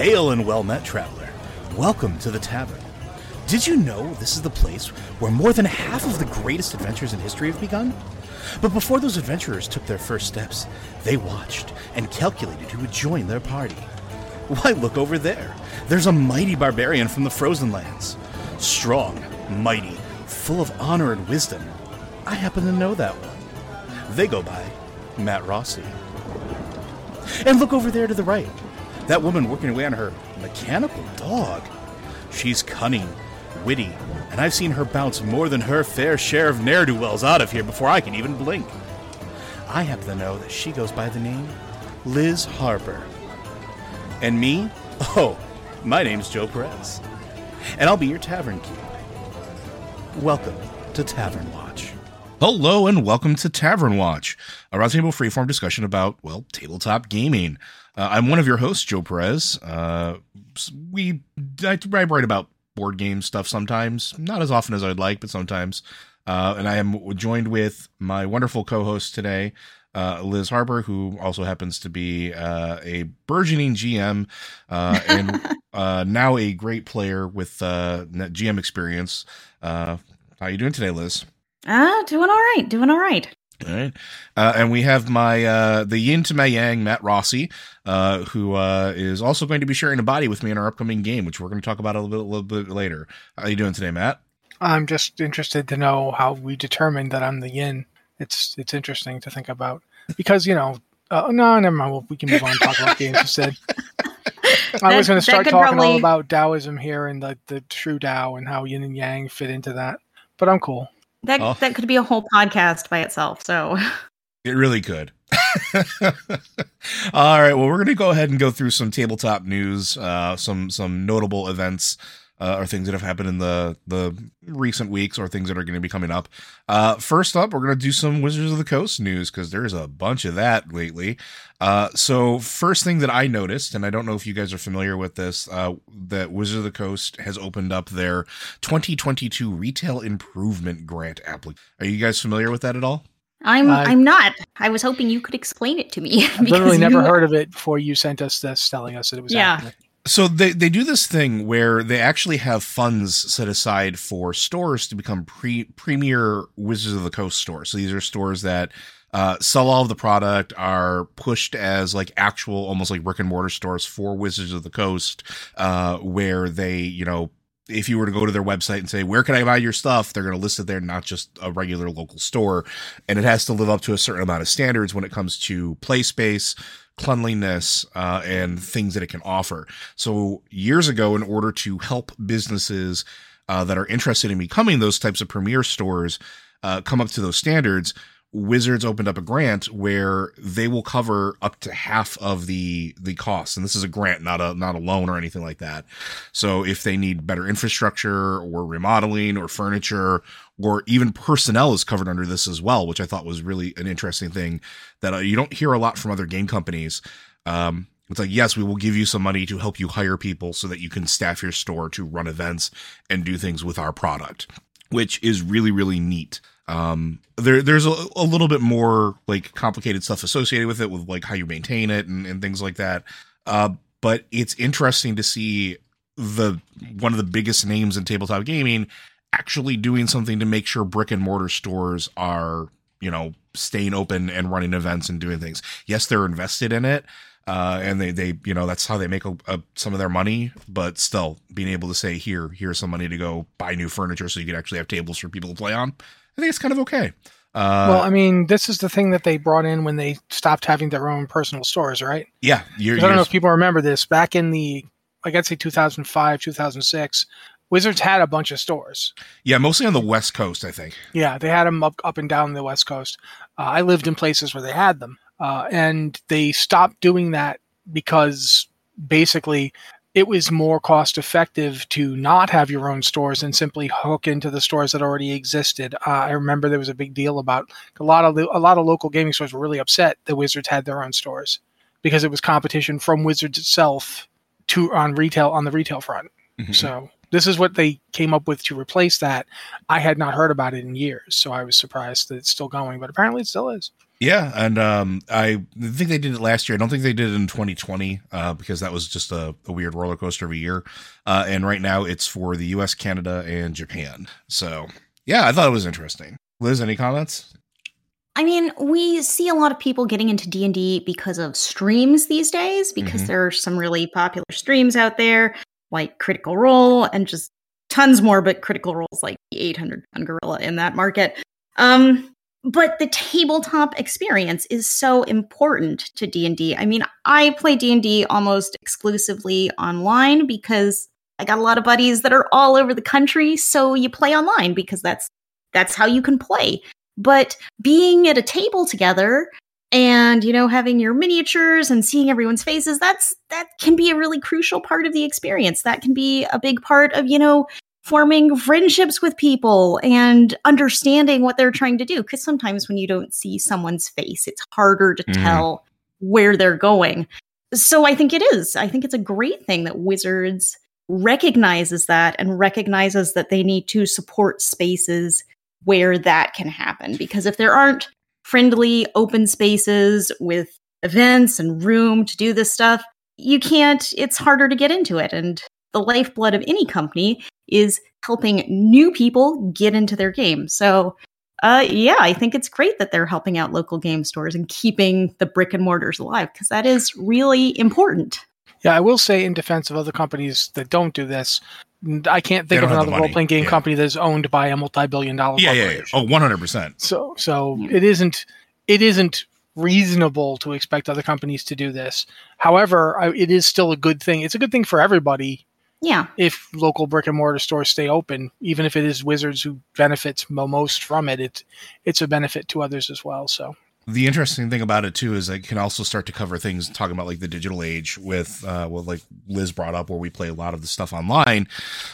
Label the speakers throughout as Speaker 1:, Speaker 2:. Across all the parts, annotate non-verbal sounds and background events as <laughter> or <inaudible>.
Speaker 1: Hail and well met, traveler. Welcome to the tavern. Did you know this is the place where more than half of the greatest adventures in history have begun? But before those adventurers took their first steps, they watched and calculated who would join their party. Why, look over there. There's a mighty barbarian from the Frozen Lands. Strong, mighty, full of honor and wisdom. I happen to know that one. They go by Matt Rossi. And look over there to the right. That woman working away on her mechanical dog. She's cunning, witty, and I've seen her bounce more than her fair share of ne'er do wells out of here before I can even blink. I happen to know that she goes by the name Liz Harper. And me? Oh, my name's Joe Perez. And I'll be your tavern keep. Welcome to Tavern Watch.
Speaker 2: Hello and welcome to Tavern Watch, a roundtable freeform discussion about, well, tabletop gaming. Uh, I'm one of your hosts, Joe Perez. Uh, we I, I write about board game stuff sometimes, not as often as I'd like, but sometimes. Uh, and I am joined with my wonderful co-host today, uh, Liz Harper, who also happens to be uh, a burgeoning GM uh, and <laughs> uh, now a great player with uh, GM experience. Uh, how are you doing today, Liz?
Speaker 3: Ah, doing all right. Doing all right.
Speaker 2: All right. Uh, and we have my uh, the yin to my yang, Matt Rossi, uh, who uh, is also going to be sharing a body with me in our upcoming game, which we're going to talk about a little bit, a little bit later. How are you doing today, Matt?
Speaker 4: I'm just interested to know how we determined that I'm the yin. It's it's interesting to think about because you know. Uh, no, never mind. We can move on and talk about games instead. <laughs> I was going to start talking
Speaker 3: probably...
Speaker 4: all about Taoism here and the the true Tao and how yin and yang fit into that, but I'm cool.
Speaker 3: That
Speaker 2: Oh.
Speaker 3: that could be a whole podcast by itself. So
Speaker 2: It really could. <laughs> All right. Well, we're going to go ahead and go through some tabletop news, uh, some some notable events uh, or things that have happened in the the recent weeks, or things that are going to be coming up. Uh, first up, we're going to do some Wizards of the Coast news because there's a bunch of that lately. Uh, so first thing that I noticed, and I don't know if you guys are familiar with this, uh, that Wizards of the Coast has opened up their 2022 Retail Improvement Grant application. Are you guys familiar with that at all?
Speaker 3: I'm
Speaker 4: I-
Speaker 3: I'm not. I was hoping you could explain it to me. <laughs>
Speaker 4: I've literally never
Speaker 3: you-
Speaker 4: heard of it before you sent us this telling us that it was
Speaker 3: Yeah.
Speaker 4: happening.
Speaker 2: So they they do this thing where they actually have funds set aside for stores to become pre premier Wizards of the Coast stores. So these are stores that uh, sell all of the product, are pushed as like actual, almost like brick and mortar stores for Wizards of the Coast, uh, where they you know if you were to go to their website and say, where can I buy your stuff? They're going to list it there, not just a regular local store. And it has to live up to a certain amount of standards when it comes to play space, cleanliness, uh, and things that it can offer. So years ago, in order to help businesses uh, that are interested in becoming those types of premier stores uh, come up to those standards, Wizards opened up a grant where they will cover up to half of the the costs, and this is a grant, not a not a loan or anything like that. So if they need better infrastructure or remodeling or furniture or even personnel is covered under this as well, which I thought was really an interesting thing that uh, you don't hear a lot from other game companies. Um, it's like, yes, we will give you some money to help you hire people so that you can staff your store to run events and do things with our product, which is really, really neat. Um, there, there's a, a, little bit more like complicated stuff associated with it, with like how you maintain it and, and things like that. Uh, but it's interesting to see the one of the biggest names in tabletop gaming actually doing something to make sure brick and mortar stores are, you know, staying open and running events and doing things. Yes, they're invested in it. Uh, and they, they, you know, that's how they make a, a, some of their money. But still, being able to say, here, here's some money to go buy new furniture so you can actually have tables for people to play on. I think it's kind of okay.
Speaker 4: Uh, well, I mean, this is the thing that they brought in when they stopped having their own personal stores, right?
Speaker 2: Yeah.
Speaker 4: I don't know if people remember this. Back in the, like I'd say 2005, 2006, Wizards had a bunch of stores.
Speaker 2: Yeah, mostly on the West Coast, I think.
Speaker 4: Yeah, they had them up, up and down the West Coast. Uh, I lived in places where they had them. Uh, and they stopped doing that because basically it was more cost effective to not have your own stores and simply hook into the stores that already existed. Uh, I remember there was a big deal about a lot of a lot of local gaming stores were really upset that Wizards had their own stores because it was competition from Wizards itself to on retail on the retail front. Mm-hmm. So this is what they came up with to replace that. I had not heard about it in years, so I was surprised that it's still going, but apparently it still is.
Speaker 2: Yeah, and um, I think they did it last year. I don't think they did it in 2020 uh, because that was just a, a, weird roller coaster of a year. Uh, and right now it's for the U.S., Canada, and Japan. So yeah, I thought it was interesting. Liz, any comments?
Speaker 3: I mean, we see a lot of people getting into D and D because of streams these days. Because mm-hmm. there are some really popular streams out there, like Critical Role, and just tons more. But Critical Role is like the 800 pound gorilla in that market. Um, but the tabletop experience is so important to D&D. I mean, I play D&D almost exclusively online because I got a lot of buddies that are all over the country, so you play online because that's that's how you can play. But being at a table together and you know having your miniatures and seeing everyone's faces that's that can be a really crucial part of the experience that can be a big part of you know forming friendships with people and understanding what they're trying to do. Because sometimes when you don't see someone's face, it's harder to mm. tell where they're going. So I think it is. I think it's a great thing that Wizards recognizes that and recognizes that they need to support spaces where that can happen. Because if there aren't friendly, open spaces with events and room to do this stuff, you can't, it's harder to get into it. And the lifeblood of any company is helping new people get into their game. So, uh, yeah, I think it's great that they're helping out local game stores and keeping the brick and mortars alive because that is really important.
Speaker 4: Yeah, I will say in defense of other companies that don't do this, I can't think of another role playing game yeah. company that is owned by a multi billion dollar
Speaker 2: yeah, yeah, yeah. Oh, 100%.
Speaker 4: So, so it isn't, it isn't reasonable to expect other companies to do this. However, it is still a good thing. It's a good thing for everybody
Speaker 3: yeah.
Speaker 4: If local brick and mortar stores stay open, even if it is Wizards who benefits most from it, it's it's a benefit to others as well. So
Speaker 2: the interesting thing about it too is it can also start to cover things talking about like the digital age with uh well like liz brought up where we play a lot of the stuff online.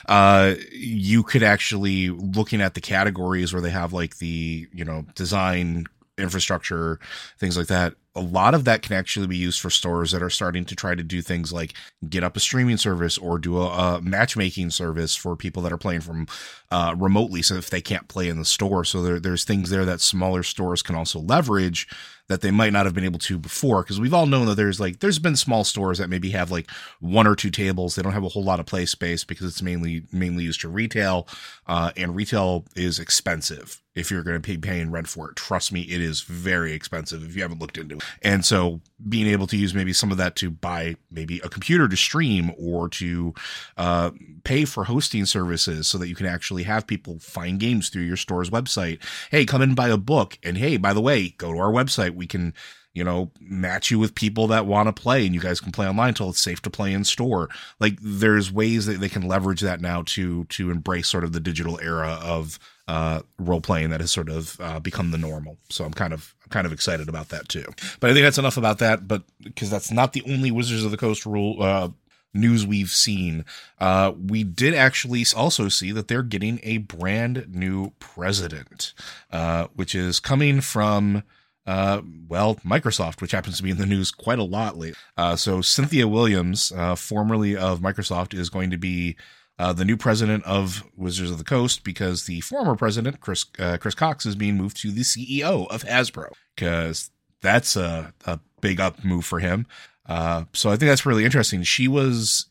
Speaker 2: Uh you could actually looking at the categories where they have like the you know design infrastructure things like that a lot of that can actually be used for stores that are starting to try to do things like get up a streaming service or do a, a matchmaking service for people that are playing from uh, remotely. So if they can't play in the store, so there, there's things there that smaller stores can also leverage that they might not have been able to before. Because we've all known that there's like there's been small stores that maybe have like one or two tables. They don't have a whole lot of play space because it's mainly mainly used to retail, uh, and retail is expensive if you're going to be paying rent for it. Trust me, it is very expensive if you haven't looked into it. And so being able to use maybe some of that to buy maybe a computer to stream or to uh, pay for hosting services so that you can actually have people find games through your store's website. Hey, come and buy a book. And hey, by the way, go to our website. We can you know, match you with people that want to play and you guys can play online until it's safe to play in store. Like there's ways that they can leverage that now to to embrace sort of the digital era of uh, role playing that has sort of uh, become the normal. So I'm kind of kind of excited about that too. But I think that's enough about that. But because that's not the only Wizards of the Coast rule uh, news we've seen, uh, we did actually also see that they're getting a brand new president, uh, which is coming from. Uh, well, Microsoft, which happens to be in the news quite a lot lately. Uh, so Cynthia Williams, uh, formerly of Microsoft, is going to be uh, the new president of Wizards of the Coast because the former president, Chris uh, Chris Cocks, is being moved to the CEO of Hasbro because that's a, a big up move for him. Uh, so I think that's really interesting. She was,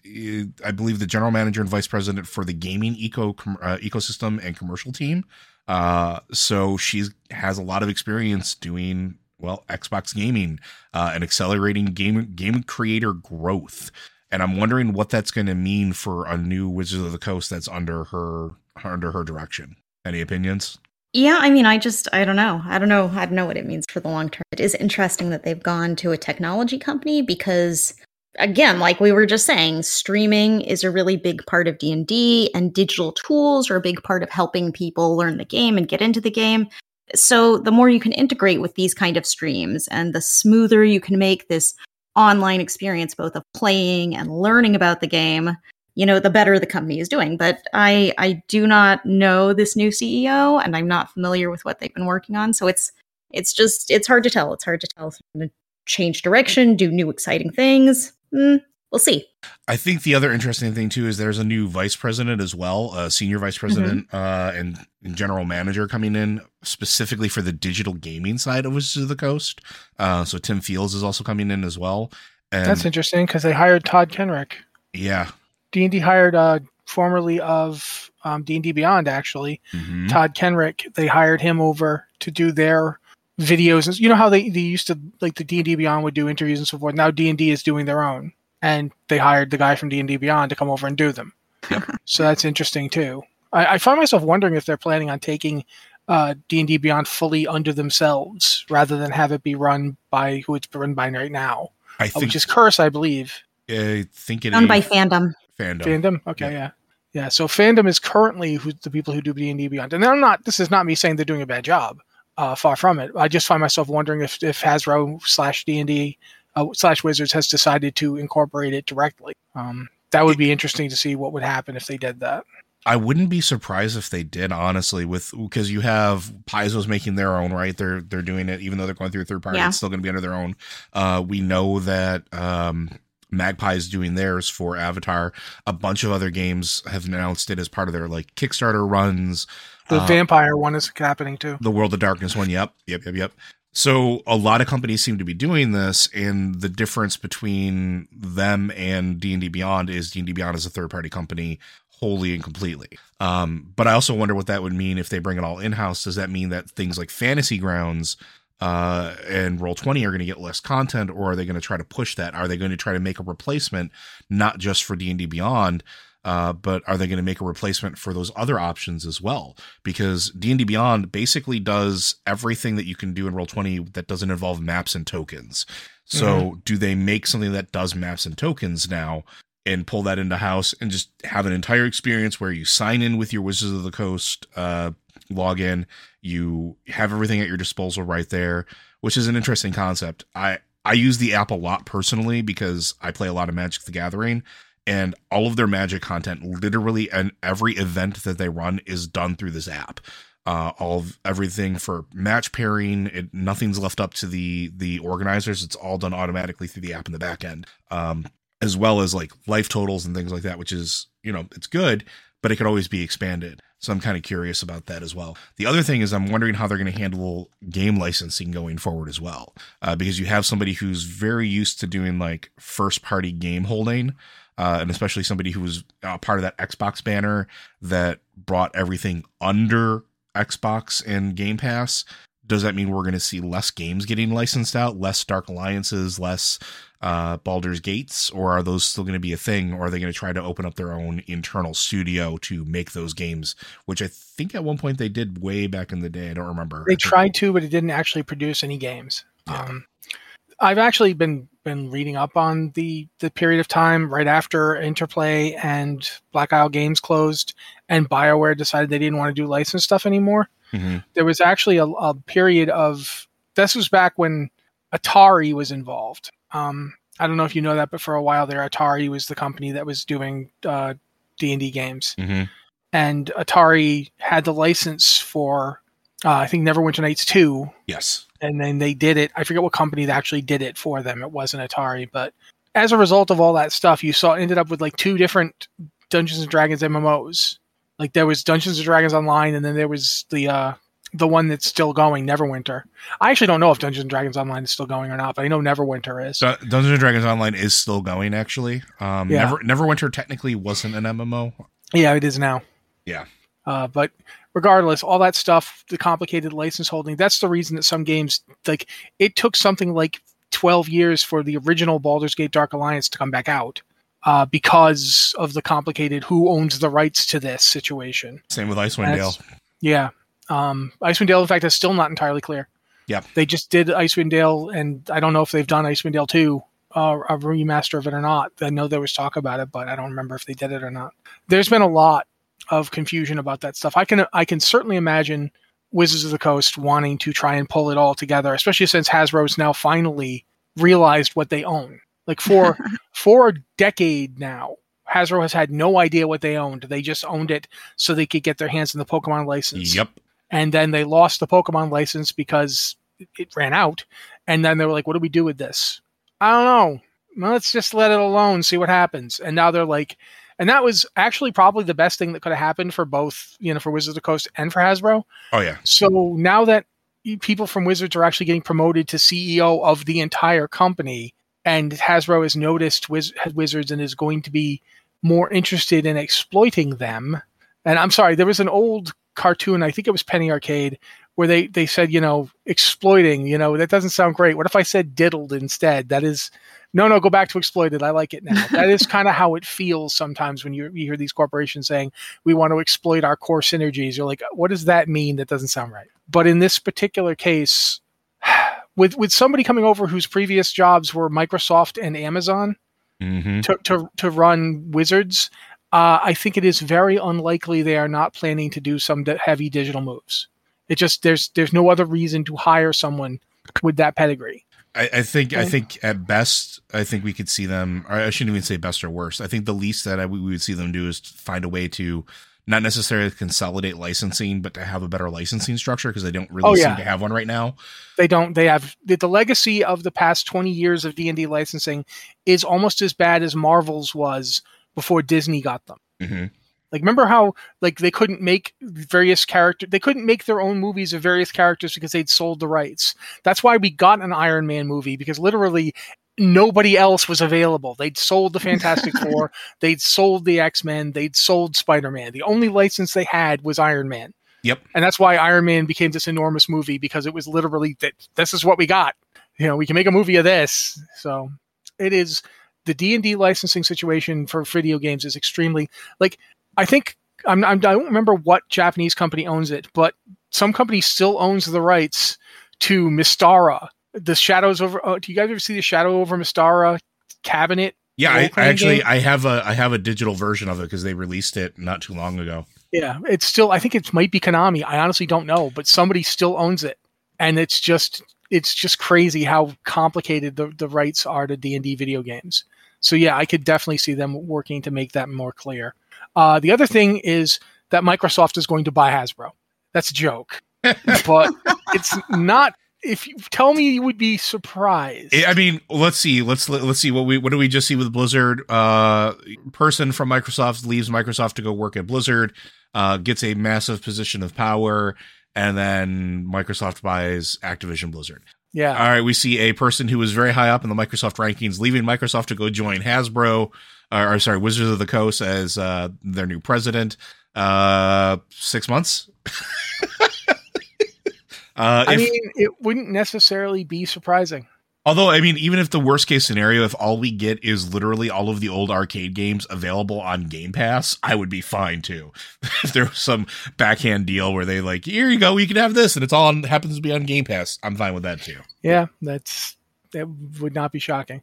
Speaker 2: I believe, the general manager and vice president for the gaming eco uh, ecosystem and commercial team. Uh, so she has a lot of experience doing well Xbox gaming and accelerating game game creator growth and I'm wondering what that's going to mean for a new Wizards of the Coast that's under her under her direction. Any opinions?
Speaker 3: Yeah, I mean, I just I don't know. I don't know. I don't know what it means for the long term. It is interesting that they've gone to a technology company because again, like we were just saying, streaming is a really big part of D&D and digital tools are a big part of helping people learn the game and get into the game. So the more you can integrate with these kind of streams and the smoother you can make this online experience, both of playing and learning about the game, you know, the better the company is doing. But I I do not know this new CEO, and I'm not familiar with what they've been working on. So it's it's just it's hard to tell. It's hard to tell if to change direction, do new exciting things. Mm, we'll see.
Speaker 2: I think the other interesting thing too is there's a new vice president as well, a senior vice president mm-hmm. uh, and, and, general manager coming in specifically for the digital gaming side of Wizards of the Coast. Uh, so Tim Fields is also coming in as well.
Speaker 4: And That's interesting because they hired Todd Kenreck.
Speaker 2: Yeah,
Speaker 4: D and D hired uh, formerly of um, D and D Beyond actually, mm-hmm. Todd Kenreck. They hired him over to do their videos. You know how they, they used to like the D and D Beyond would do interviews and so forth. Now D and D is doing their own and they hired the guy from D and D Beyond to come over and do them. Yep. <laughs> so that's interesting too. I, I, find myself wondering if they're planning on taking uh, D and D Beyond fully under themselves rather than have it be run by who it's run by right now, I uh, think, which is Curse, I believe.
Speaker 2: I think it
Speaker 3: run by Fandom.
Speaker 2: Fandom.
Speaker 4: Fandom. Okay, yeah. yeah. yeah. so Fandom is currently who, the people who do D and D Beyond, and I'm not. This is not me saying they're doing a bad job. Uh, far from it. I just find myself wondering if, if Hasbro slash D and D uh, slash Wizards has decided to incorporate it directly. Um, that would be interesting to see what would happen if they did that.
Speaker 2: I wouldn't be surprised if they did, honestly, with because you have Paizo's making their own, right? They're they're doing it, even though they're going through a third party, yeah. it's still going to be under their own. Uh, we know that um, Magpie's doing theirs for Avatar. A bunch of other games have announced it as part of their like Kickstarter runs.
Speaker 4: The uh, vampire one is happening too.
Speaker 2: The World of Darkness one, yep, yep, yep, yep. So a lot of companies seem to be doing this, and the difference between them and D and D Beyond is D and D Beyond is a third party company wholly and completely. Um, but I also wonder what that would mean if they bring it all in house. Does that mean that things like Fantasy Grounds uh, and Roll Twenty are going to get less content, or are they going to try to push that? Are they going to try to make a replacement, not just for D and D Beyond, uh, but are they going to make a replacement for those other options as well? Because D and D Beyond basically does everything that you can do in Roll Twenty that doesn't involve maps and tokens. So, mm-hmm. do they make something that does maps and tokens now and pull that into house and just have an entire experience where you sign in with your Wizards of the Coast uh, login, you have everything at your disposal right there, which is an interesting concept. I I use the app a lot personally because I play a lot of Magic the Gathering and all of their magic content literally and every event that they run is done through this app. Uh, all of everything for match pairing it, nothing's left up to the the organizers. It's all done automatically through the app in the back end. Um, as well as like life totals and things like that which is you know it's good but it could always be expanded. So i'm kind of curious about that as well. The other thing is i'm wondering how they're going to handle game licensing going forward as well. Uh, because you have somebody who's very used to doing like first party game holding uh, and especially somebody who was uh, part of that Xbox banner that brought everything under Xbox and Game Pass. does that mean we're going to see less games getting licensed out, less Dark Alliances, less uh, Baldur's Gates, or are those still going to be a thing? Or are they going to try to open up their own internal studio to make those games? Which I think at one point they did way back in the day. I don't remember.
Speaker 4: They tried to, but it didn't actually produce any games. Yeah. Um, I've actually been been reading up on the the period of time right after Interplay and Black Isle Games closed, and Bioware decided they didn't want to do license stuff anymore. Mm-hmm. There was actually a, a, period of this was back when Atari was involved. Um, I don't know if you know that, but for a while there, Atari was the company that was doing uh, D and D games, mm-hmm. and Atari had the license for uh, I think Neverwinter Nights two.
Speaker 2: Yes,
Speaker 4: and then they did it. I forget what company that actually did it for them. It wasn't Atari, but as a result of all that stuff, you saw ended up with like two different Dungeons and Dragons MMOs like there was Dungeons and Dragons Online, and then there was the uh, the one that's still going, Neverwinter. I actually don't know if Dungeons and Dragons Online is still going or not, but I know Neverwinter is.
Speaker 2: Dungeons and Dragons Online is still going, actually. Um, yeah. Never Neverwinter technically wasn't an MMO.
Speaker 4: Yeah, it is now.
Speaker 2: Yeah.
Speaker 4: Uh, but regardless, all that stuff, the complicated license holding, that's the reason that some games like it took something like 12 years for the original Baldur's Gate Dark Alliance to come back out uh, because of the complicated who owns the rights to this situation.
Speaker 2: Same with Icewind Dale.
Speaker 4: Yeah. Um, Icewind Dale, in fact, is still not entirely clear.
Speaker 2: Yeah.
Speaker 4: They just did Icewind Dale, and I don't know if they've done Icewind Dale 2, uh, a remaster of it or not. I know there was talk about it, but I don't remember if they did it or not. There's been a lot of confusion about that stuff. I can I can certainly imagine Wizards of the Coast wanting to try and pull it all together, especially since Hasbro's now finally realized what they own. Like for <laughs> for a decade now, Hasbro has had no idea what they owned. They just owned it so they could get their hands on the Pokemon license.
Speaker 2: Yep.
Speaker 4: And then they lost the Pokemon license because it ran out. And then they were like, "What do we do with this?" I don't know. Well, let's just let it alone, see what happens. And now they're like, and that was actually probably the best thing that could have happened for both, you know, for Wizards of the Coast and for Hasbro.
Speaker 2: Oh yeah.
Speaker 4: So now that people from Wizards are actually getting promoted to CEO of the entire company, and Hasbro has noticed Wiz- Wizards and is going to be more interested in exploiting them. And I'm sorry, there was an old cartoon, I think it was Penny Arcade, where they, they said, you know, exploiting, you know, that doesn't sound great. What if I said diddled instead? That is, no, no, go back to exploited. I like it now. that is kind of how it feels sometimes when you, you hear these corporations saying, we want to exploit our core synergies. You're like, what does that mean? That doesn't sound right. But in this particular case, <sighs> with with somebody coming over whose previous jobs were Microsoft and Amazon mm-hmm. to, to to run Wizards, uh, I think it is very unlikely they are not planning to do some heavy digital moves. It just there's there's no other reason to hire someone with that pedigree.
Speaker 2: I, I think I think at best I think we could see them. I shouldn't even say best or worst. I think the least that I, we would see them do is find a way to not necessarily consolidate licensing, but to have a better licensing structure because they don't really oh, yeah. seem to have one right now.
Speaker 4: They don't. They have the, the legacy of the past twenty years of D and D licensing is almost as bad as Marvel's was before Disney got them. Mm-hmm. Like, remember how like they couldn't make various characters? They couldn't make their own movies of various characters because they'd sold the rights. That's why we got an Iron Man movie because literally nobody else was available. They'd sold the Fantastic <laughs> Four, they'd sold the X Men, they'd sold Spider Man. The only license they had was Iron Man.
Speaker 2: Yep.
Speaker 4: And that's why Iron Man became this enormous movie because it was literally that this is what we got. You know, we can make a movie of this. So it is the D and D licensing situation for video games is extremely like I think I'm, I'm I don't remember what Japanese company owns it, but some company still owns the rights to Mystara. the shadows over. Uh, do you guys ever see the Shadow over Mystara cabinet?
Speaker 2: Yeah, I, I, actually game? I have a I have a digital version of it because they released it not too long ago.
Speaker 4: Yeah, it's still I think it might be Konami. I honestly don't know, but somebody still owns it, and it's just it's just crazy how complicated the, the rights are to D and D video games. So yeah, I could definitely see them working to make that more clear. Uh, the other thing is that Microsoft is going to buy Hasbro. That's a joke, <laughs> but it's not if you tell me you would be surprised.
Speaker 2: I mean, let's see. Let's let's see what we what do we just see with Blizzard? Uh, person from Microsoft leaves Microsoft to go work at Blizzard, uh, gets a massive position of power, and then Microsoft buys Activision Blizzard.
Speaker 4: Yeah.
Speaker 2: All right. We see a person who was very high up in the Microsoft rankings leaving Microsoft to go join Hasbro, or, or sorry, Wizards of the Coast as uh, their new president. Uh, six months. <laughs> Uh,
Speaker 4: I
Speaker 2: if-
Speaker 4: mean, it wouldn't necessarily be surprising.
Speaker 2: Although, I mean, even if the worst case scenario, if all we get is literally all of the old arcade games available on Game Pass, I would be fine too. <laughs> if there was some backhand deal where they like, here you go, you can have this, and it's all on, happens to be on Game Pass, I'm fine with that too.
Speaker 4: Yeah, that's that would not be shocking.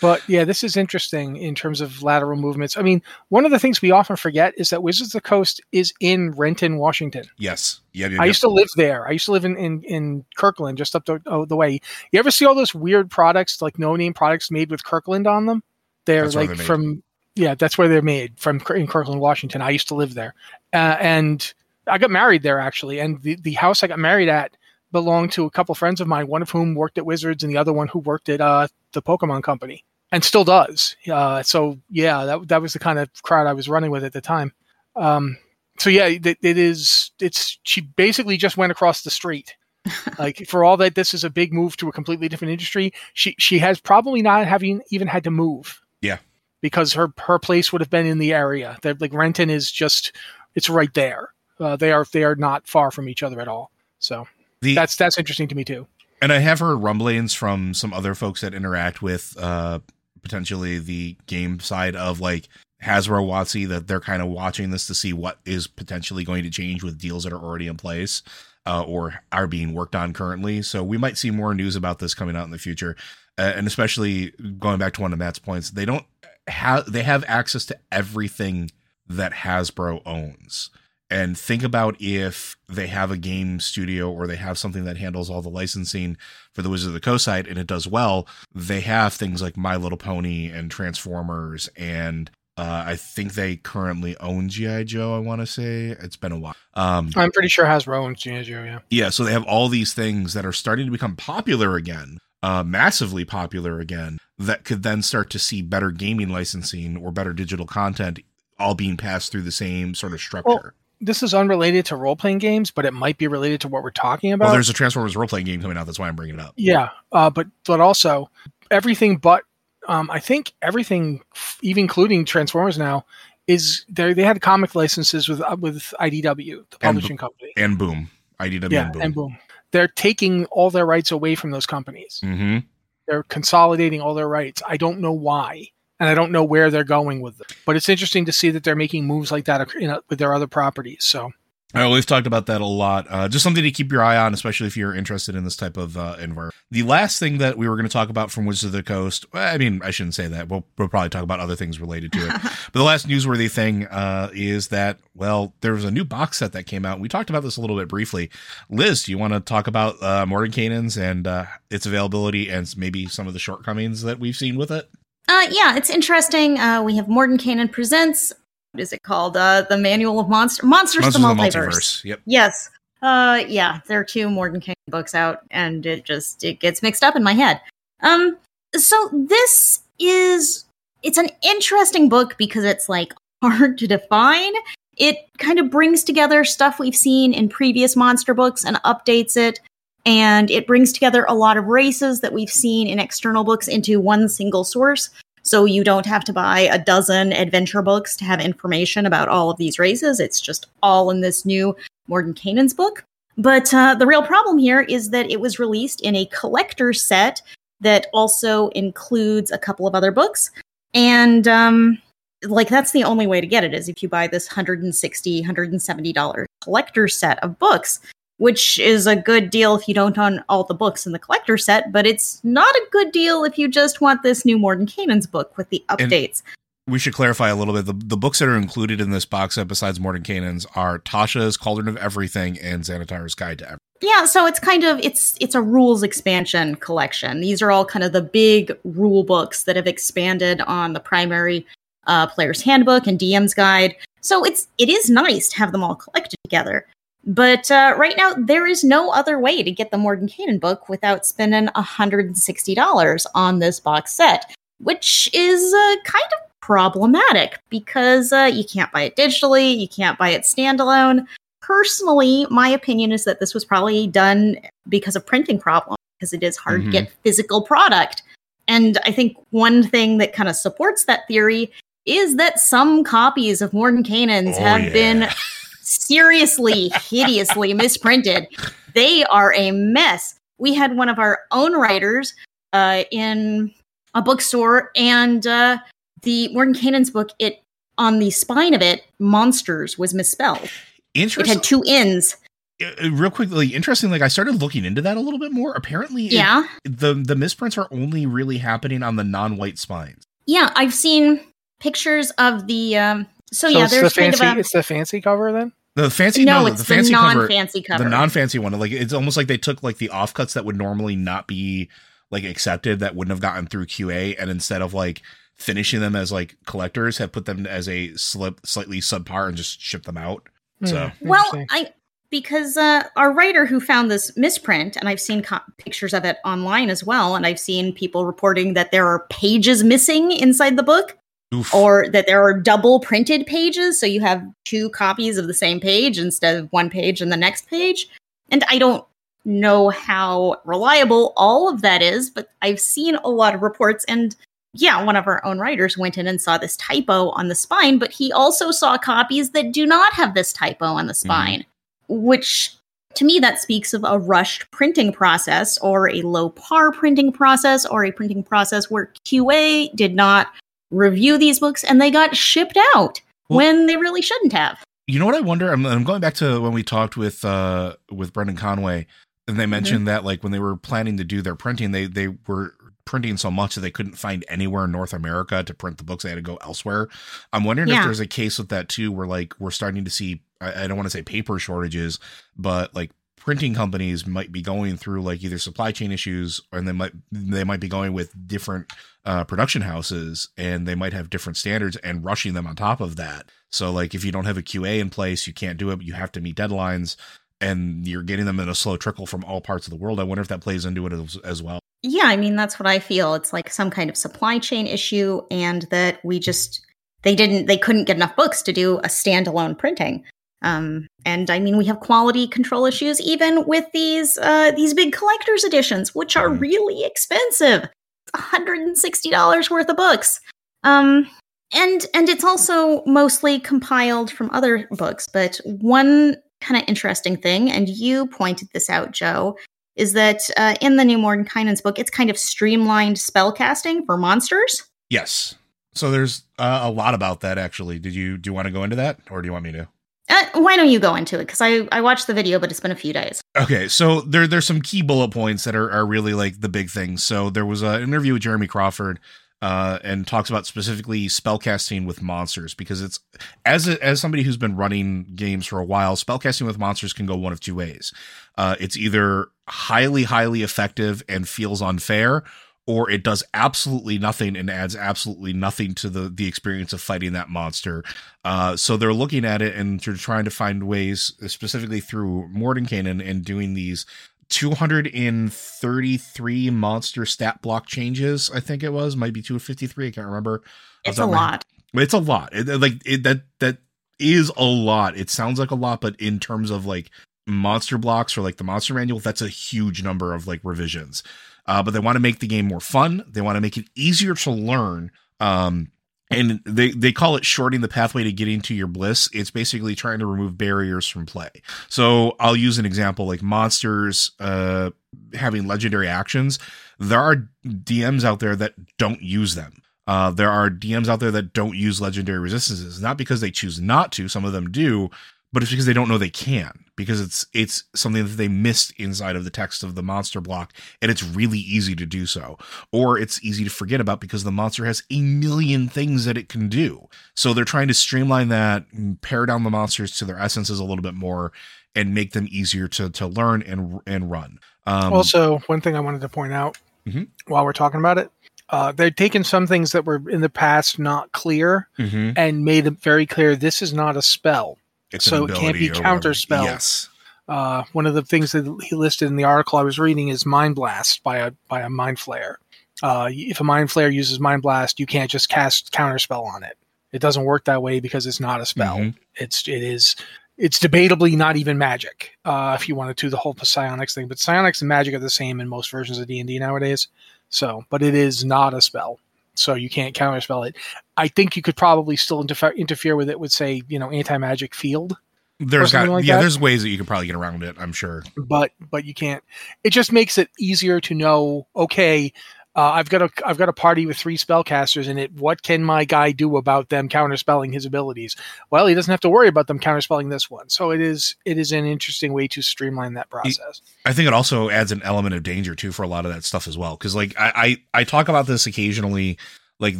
Speaker 4: But yeah, this is interesting in terms of lateral movements. I mean, one of the things we often forget is that Wizards of the Coast is in Renton, Washington.
Speaker 2: Yes. Yeah. yeah,
Speaker 4: I
Speaker 2: yeah.
Speaker 4: used to live there. I used to live in, in, in Kirkland, just up the, oh, the way. You ever see all those weird products, like no name products made with Kirkland on them? They're
Speaker 2: That's
Speaker 4: like from, yeah, that's where they're made from in Kirkland, Washington. I used to live there. Uh, and I got married there actually. And the, the house I got married at belonged to a couple friends of mine, one of whom worked at Wizards and the other one who worked at uh, the Pokemon Company and still does. Uh, so yeah, that, that was the kind of crowd I was running with at the time. Um, so yeah, it, it is. It's she basically just went across the street. <laughs> like for all that, this is a big move to a completely different industry. She she has probably not having even had to move.
Speaker 2: Yeah.
Speaker 4: because her her place would have been in the area. That like Renton is just it's right there. Uh, they are they are not far from each other at all. So
Speaker 2: The-
Speaker 4: that's that's interesting to me too.
Speaker 2: And I have heard rumblings from some other folks that interact with uh potentially the game side of like Hasbro Watsy that they're kind of watching this to see what is potentially going to change with deals that are already in place uh, or are being worked on currently. So we might see more news about this coming out in the future. Uh, and especially going back to one of Matt's points, they don't have they have access to everything that Hasbro owns. And think about if they have a game studio or they have something that handles all the licensing for the Wizard of the Coast side and it does well, they have things like My Little Pony and Transformers and uh, I think they currently own GI Joe. I want to say it's been a while. Um,
Speaker 4: I'm pretty sure Hasbro owns G.I. Joe. Yeah,
Speaker 2: yeah, so they have all these things that are starting to become popular again, uh, massively popular again. That could then start to see better gaming licensing or better digital content, all being passed through the same sort of structure.
Speaker 4: Well, this is unrelated to role playing games, but it might be related to what we're talking about.
Speaker 2: Well, there's a Transformers role playing game coming out. That's why I'm bringing it up.
Speaker 4: Yeah, uh, but but also everything but um, I think everything, even including Transformers now, is they they had comic licenses with uh, with IDW, the publishing company.
Speaker 2: And boom, IDW
Speaker 4: Yeah,
Speaker 2: and boom.
Speaker 4: and boom, they're taking all their rights away from those companies.
Speaker 2: hmm
Speaker 4: They're consolidating all their rights. I don't know why, and I don't know where they're going with them. But it's interesting to see that they're making moves like that you know, with their other properties. So
Speaker 2: Uh, we've talked about that a lot. Uh, just something to keep your eye on, especially if you're interested in this type of uh, environment. The last thing that we were going to talk about from Wizards of the Coast, well, I mean, I shouldn't say that. We'll, we'll probably talk about other things related to it. <laughs> but the last newsworthy thing uh, is that, well, there was a new box set that came out. We talked about this a little bit briefly. Liz, do you want to talk about uh, Mordenkainen's and uh, its availability and maybe some of the shortcomings that we've seen with it?
Speaker 3: Uh, yeah, it's interesting. Uh, we have Mordenkainen presents. What is it called? Uh, the Manual of Monster Monsters,
Speaker 2: Monsters
Speaker 3: the
Speaker 2: of the
Speaker 3: Multiverse.
Speaker 2: Multiverse. Yep.
Speaker 3: Yes. Uh, yeah, there are two Mordenkainen books out, and it just it gets mixed up in my head. Um, so this is it's an interesting book because it's like hard to define. It kind of brings together stuff we've seen in previous monster books and updates it. And it brings together a lot of races that we've seen in external books into one single source. So you don't have to buy a dozen adventure books to have information about all of these races. It's just all in this new Mordenkainen's book. But uh, the real problem here is that it was released in a collector set that also includes a couple of other books. And um, like that's the only way to get it is if you buy this 160 $170 collector's set of books which is a good deal if you don't own all the books in the collector set, but it's not a good deal if you just want this new Mordenkainen's book with the
Speaker 2: And-
Speaker 3: updates.
Speaker 2: we should clarify a little bit. The, the books that are included in this box set, besides Mordenkainen's, are Tasha's Cauldron of Everything and Xanathar's Guide to Everything.
Speaker 3: yeah, so it's kind of it's it's a rules expansion collection. These are all kind of the big rule books that have expanded on the primary uh, player's handbook and DM's guide. So it's it is nice to have them all collected together. But uh, right now, there is no other way to get the Mordenkainen book without spending $160 on this box set, which is uh, kind of problematic because uh, you can't buy it digitally, you can't buy it standalone. Personally, my opinion is that this was probably done because of printing problems, because it is hard
Speaker 2: Mhm.
Speaker 3: to get physical product. And I think one thing that kind of supports that theory is that some copies of Mordenkainen's
Speaker 2: Oh,
Speaker 3: have
Speaker 2: yeah.
Speaker 3: been <laughs> seriously hideously misprinted they are a mess. We had one of our own writers uh, in a bookstore, and uh, the Mordenkainen's book, it on the spine of it, monsters was misspelled.
Speaker 2: Interesting.
Speaker 3: It had two N's.
Speaker 2: Uh, real quickly, interesting. Like I started looking into that a little bit more. Apparently, it-
Speaker 3: Yeah.
Speaker 2: the the misprints are only really happening on the non-white spines.
Speaker 3: Yeah, I've seen pictures of the. Um, so,
Speaker 4: So
Speaker 3: yeah,
Speaker 4: it's the
Speaker 3: there's kind
Speaker 4: fancy.
Speaker 3: of a.
Speaker 4: it's the fancy cover then.
Speaker 2: The fancy
Speaker 3: no,
Speaker 2: no,
Speaker 3: it's
Speaker 2: the
Speaker 3: the,
Speaker 2: fancy cover,
Speaker 3: non-fancy cover.
Speaker 2: the non-fancy one. Like it's almost like they took like the offcuts that would normally not be like accepted that wouldn't have gotten through QA, and instead of like finishing them as like collectors, have put them as a slip slightly subpar and just shipped them out. So
Speaker 4: Hmm,
Speaker 3: Well. I because uh, our writer who found this misprint, and I've seen co- pictures of it online as well, and I've seen people reporting that there are pages missing inside the book,
Speaker 2: oof.
Speaker 3: or that there are double printed pages, so you have two copies of the same page instead of one page and the next page. And I don't know how reliable all of that is, but I've seen a lot of reports and. Yeah, one of our own writers went in and saw this typo on the spine, but he also saw copies that do not have this typo on the mm-hmm. spine which to me that speaks of a rushed printing process or a low par printing process or a printing process where QA did not review these books and they got shipped out
Speaker 2: Well-
Speaker 3: when they really shouldn't have.
Speaker 2: You know what I wonder? I'm, I'm going back to when we talked with uh with Brendan Conway, and they mentioned that like when they were planning to do their printing, they they were printing so much that they couldn't find anywhere in North America to print the books. They had to go elsewhere. I'm wondering if there's a case with that too, where like we're starting to see. I, I don't want to say paper shortages, but like printing companies might be going through like either supply chain issues or they might they might be going with different uh, production houses and they might have different standards and rushing them on top of that. So like if you don't have a QA in place, you can't do it. You have to meet deadlines and you're getting them in a slow trickle from all parts of the world. I wonder if that plays into it as, as well.
Speaker 3: Yeah, I mean that's what I feel. It's like some kind of supply chain issue and that we just they didn't they couldn't get enough books to do a standalone printing. Um, and I mean we have quality control issues even with these uh, these big collector's editions, which are
Speaker 2: Mhm.
Speaker 3: really expensive. $160 worth of books. Um, and and it's also mostly compiled from other books, but one kind of interesting thing, and you pointed this out, Joe, is that uh, in the new Mordenkainen's book, it's kind of streamlined spellcasting for monsters.
Speaker 2: Yes. So there's uh, a lot about that actually. Did you do you want to go into that or do you want me to?
Speaker 3: Uh, why don't you go into it? Because I, I watched the video, but it's been a few days.
Speaker 2: Okay, so there there's some key bullet points that are, are really like the big things. So there was an interview with Jeremy Crawford, uh, and talks about specifically spellcasting with monsters because it's as a, as somebody who's been running games for a while, spellcasting with monsters can go one of two ways. Uh, it's either highly highly effective and feels unfair, or it does absolutely nothing and adds absolutely nothing to the the experience of fighting that monster. Uh, so they're looking at it and they're trying to find ways, specifically through Mordenkainen, and doing these 233 monster stat block changes. I think it was might be 253. I can't remember.
Speaker 3: It's a
Speaker 2: top of my-
Speaker 3: lot.
Speaker 2: It's a lot. It, like it, that that is a lot. It sounds like a lot, but in terms of like monster blocks or like the monster manual, that's a huge number of like revisions. Uh, but they want to make the game more fun. They want to make it easier to learn. Um, and they they call it shorting the pathway to getting to your bliss. It's basically trying to remove barriers from play. So I'll use an example like monsters uh, having legendary actions. There are DMs out there that don't use them. Uh, there are DMs out there that don't use legendary resistances, not because they choose not to. Some of them do, but it's because they don't know they can because it's it's something that they missed inside of the text of the monster block and it's really easy to do so or it's easy to forget about because the monster has a million things that it can do so they're trying to streamline that and pare down the monsters to their essences a little bit more and make them easier to to learn and and run um
Speaker 4: also, one thing I wanted to point out
Speaker 2: Mhm.
Speaker 4: while we're talking about it, uh, they've taken some things that were in the past not clear
Speaker 2: mhm.
Speaker 4: and made it very clear this is not a spell.
Speaker 2: It's
Speaker 4: so it can't be counterspelled.
Speaker 2: yes
Speaker 4: Uh, one of the things that he listed in the article I was reading is mind blast by a by a mind flayer. Uh, if a mind flayer uses mind blast, you can't just cast counterspell on it. It doesn't work that way because it's not a spell.
Speaker 2: Mhm.
Speaker 4: It's it is it's debatably not even magic. Uh, if you wanted to the whole psionics thing, but psionics and magic are the same in most versions of D and D nowadays. So, but it is not a spell, so you can't counterspell it. I think you could probably still interfere interfere with it with say you know anti magic field
Speaker 2: There's got
Speaker 4: like
Speaker 2: yeah,
Speaker 4: that.
Speaker 2: there's ways that you could probably get around it. I'm sure.
Speaker 4: but but you can't. It just makes it easier to know. Okay, uh, I've got a I've got a party with three spellcasters in it. What can my guy do about them counterspelling his abilities? Well, he doesn't have to worry about them counterspelling this one. So it is it is an interesting way to streamline that process.
Speaker 2: I think it also adds an element of danger too for a lot of that stuff as well. Because like I, I I talk about this occasionally. Like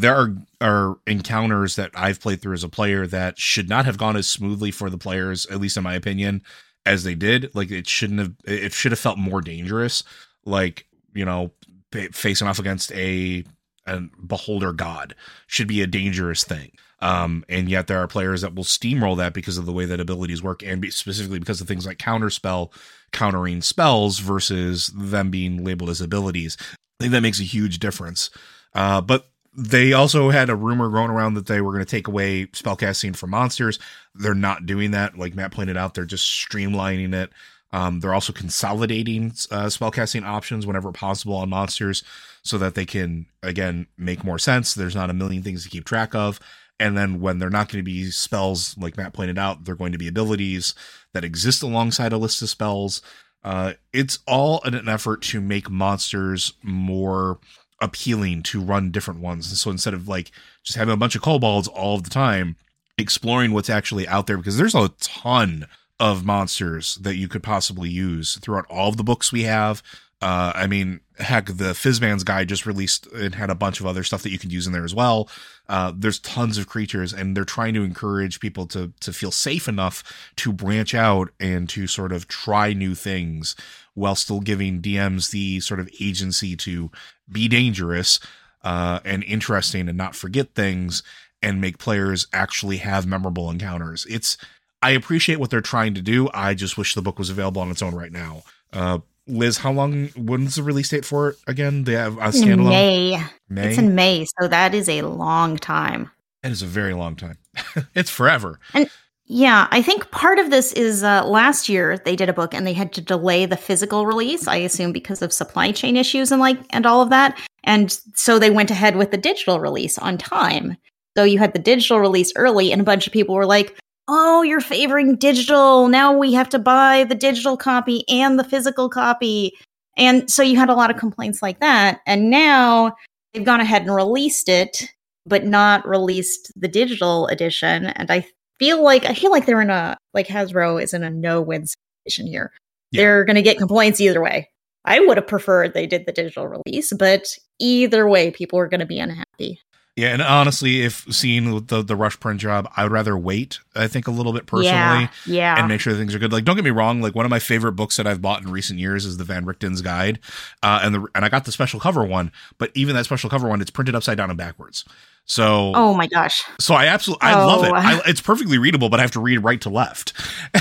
Speaker 2: there are are encounters that I've played through as a player that should not have gone as smoothly for the players, at least in my opinion, as they did. Like it shouldn't have. It should have felt more dangerous. Like you know, facing off against a a beholder god should be a dangerous thing. Um, and yet there are players that will steamroll that because of the way that abilities work, and be, specifically because of things like counterspell, countering spells versus them being labeled as abilities. I think that makes a huge difference. Uh, but they also had a rumor going around that they were going to take away spellcasting from monsters. They're not doing that. Like Matt pointed out, they're just streamlining it. Um, they're also consolidating uh, spellcasting options whenever possible on monsters so that they can, again, make more sense. There's not a million things to keep track of. And then when they're not going to be spells, like Matt pointed out, they're going to be abilities that exist alongside a list of spells. Uh, it's all in an effort to make monsters more appealing to run different ones. And so instead of like just having a bunch of kobolds all the time, exploring what's actually out there because there's a ton of monsters that you could possibly use throughout all of the books we have. Uh, I mean, heck, the Fizban's guy just released and had a bunch of other stuff that you could use in there as well. Uh, there's tons of creatures, and they're trying to encourage people to to feel safe enough to branch out and to sort of try new things while still giving DMs the sort of agency to be dangerous uh, and interesting and not forget things and make players actually have memorable encounters. It's I appreciate what they're trying to do. I just wish the book was available on its own right now. Uh, Liz, how long? When's the release date for it again? They have a standalone.
Speaker 3: May.
Speaker 2: May.
Speaker 3: It's in May, so that is a long time.
Speaker 2: That is a very long time. <laughs> it's forever.
Speaker 3: And yeah, I think part of this is uh, last year they did a book and they had to delay the physical release. I assume because of supply chain issues and like and all of that. And so they went ahead with the digital release on time. So you had the digital release early, and a bunch of people were like, "Oh, you're favoring digital. Now we have to buy the digital copy and the physical copy." And so you had a lot of complaints like that. And now they've gone ahead and released it, but not released the digital edition. And I feel like I feel like they're in a like Hasbro is in a no win situation here.
Speaker 2: Yeah.
Speaker 3: They're going to get complaints either way. I would have preferred they did the digital release, but either way, people are going to be unhappy.
Speaker 2: Yeah, and honestly, if seeing the the rush print job, I would rather wait. I think a little bit personally,
Speaker 3: yeah, yeah.
Speaker 2: and make sure things are good. Like, don't get me wrong. Like, one of my favorite books that I've bought in recent years is the Van Richten's Guide, uh, and the and I got the special cover one. But even that special cover one, it's printed upside down and backwards. So,
Speaker 3: oh my gosh,
Speaker 2: so I absolutely I love it.
Speaker 3: Oh.
Speaker 2: I, it's perfectly readable, but I have to read right to left, <laughs>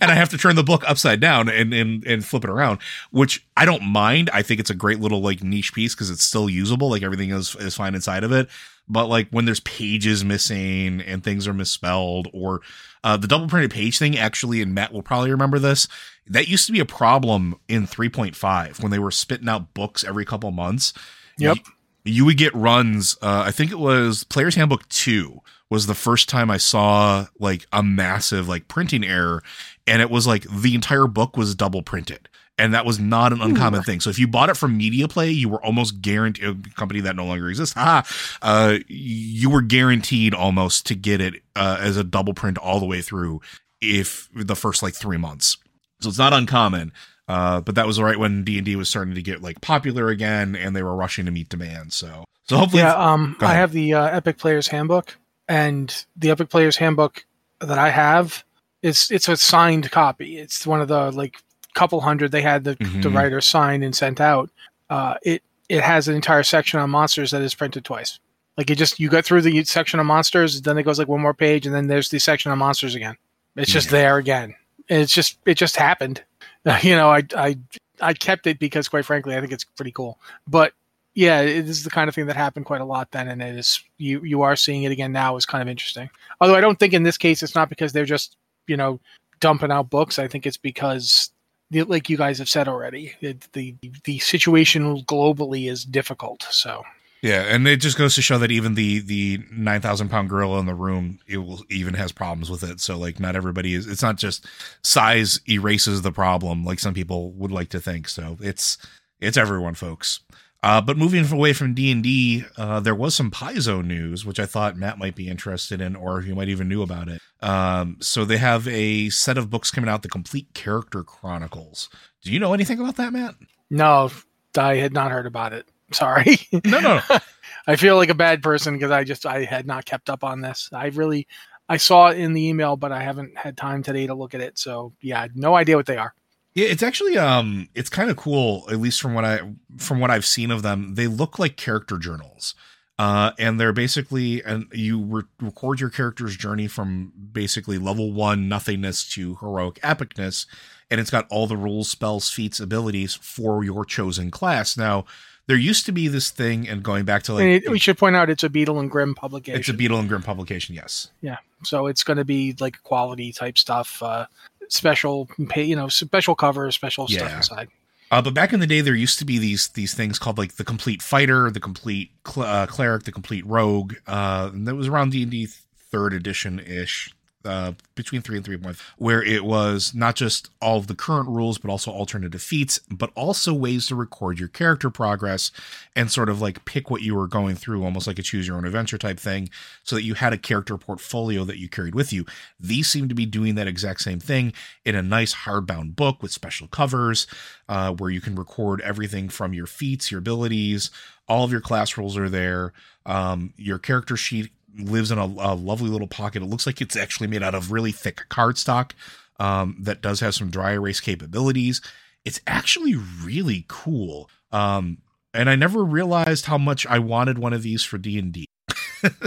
Speaker 2: and I have to turn the book upside down and and and flip it around, which I don't mind. I think it's a great little like niche piece because it's still usable. Like everything is is fine inside of it. But like when there's pages missing and things are misspelled, or uh, the double printed page thing, actually, and Matt will probably remember this. That used to be a problem in 3.5 when they were spitting out books every couple months.
Speaker 4: Yep.
Speaker 2: You, would get runs. Uh, I think it was Player's Handbook 2 was the first time I saw like a massive like printing error. And it was like the entire book was double printed. And that was not an uncommon thing. So if you bought it from Media Play, you were almost guaranteed a company that no longer exists. Ah, uh, you were guaranteed almost to get it uh, as a double print all the way through if the first like three months. So it's not uncommon. Uh, but that was right when D and D was starting to get like popular again, and they were rushing to meet demand. So, so hopefully,
Speaker 4: Yeah, um, I have the uh, Epic Players Handbook, and the Epic Players Handbook that I have is it's a signed copy. It's one of the like couple hundred they had the the
Speaker 2: Mhm.
Speaker 4: writer signed and sent out. Uh, it it has an entire section on monsters that is printed twice. Like it just you go through the section of monsters, then it goes like one more page, and then there's the section on monsters again. It's just
Speaker 2: Yeah.
Speaker 4: there again. And it's just it just happened. <laughs> You know, I I I kept it because quite frankly, I think it's pretty cool. But yeah, it is the kind of thing that happened quite a lot then, and it is you you are seeing it again now is kind of interesting. Although I don't think in this case it's not because they're just you know dumping out books. I think it's because like you guys have said already, it, the the situation globally is difficult. So
Speaker 2: Yeah, and it just goes to show that even the the nine thousand pound gorilla in the room, it will even has problems with it. So like, not everybody is. It's not just size erases the problem, like some people would like to think. So it's it's everyone, folks. Uh, but moving away from D and D, uh, there was some Paizo news, which I thought Matt might be interested in, or you might even knew about it. Um, so they have a set of books coming out, the Complete Character Chronicles. Do you know anything about that, Matt?
Speaker 4: No, I had not heard about it. Sorry.
Speaker 2: No, no. no. <laughs>
Speaker 4: I feel like a bad person because I just I had not kept up on this. I really I saw it in the email, but I haven't had time today to look at it. So yeah, no idea what they are.
Speaker 2: Yeah, it's actually um it's kind of cool, at least from what I from what I've seen of them. They look like character journals. Uh, and they're basically and you re- record your character's journey from basically level one nothingness to heroic epicness, and it's got all the rules, spells, feats, abilities for your chosen class. Now, there used to be this thing, and going back to like,
Speaker 4: it, we should point out it's a Beadle and Grimm publication.
Speaker 2: It's a Beadle and Grimm publication, yes.
Speaker 4: Yeah, so it's going to be like quality type stuff. Uh, special you know special covers special yeah. stuff inside
Speaker 2: uh, but back in the day there used to be these these things called like the complete fighter the complete cl- uh, cleric the complete rogue uh, and that was around d&d third edition ish uh, between three and three point, where it was not just all of the current rules, but also alternative feats, but also ways to record your character progress and sort of like pick what you were going through, almost like a choose your own adventure type thing, so that you had a character portfolio that you carried with you. These seem to be doing that exact same thing in a nice hardbound book with special covers, uh, where you can record everything from your feats, your abilities, all of your class rules are there. Um, your character sheet lives in a, a, lovely little pocket. It looks like it's actually made out of really thick cardstock um, that does have some dry erase capabilities. It's actually really cool. Um, and I never realized how much I wanted one of these for D and D. <laughs>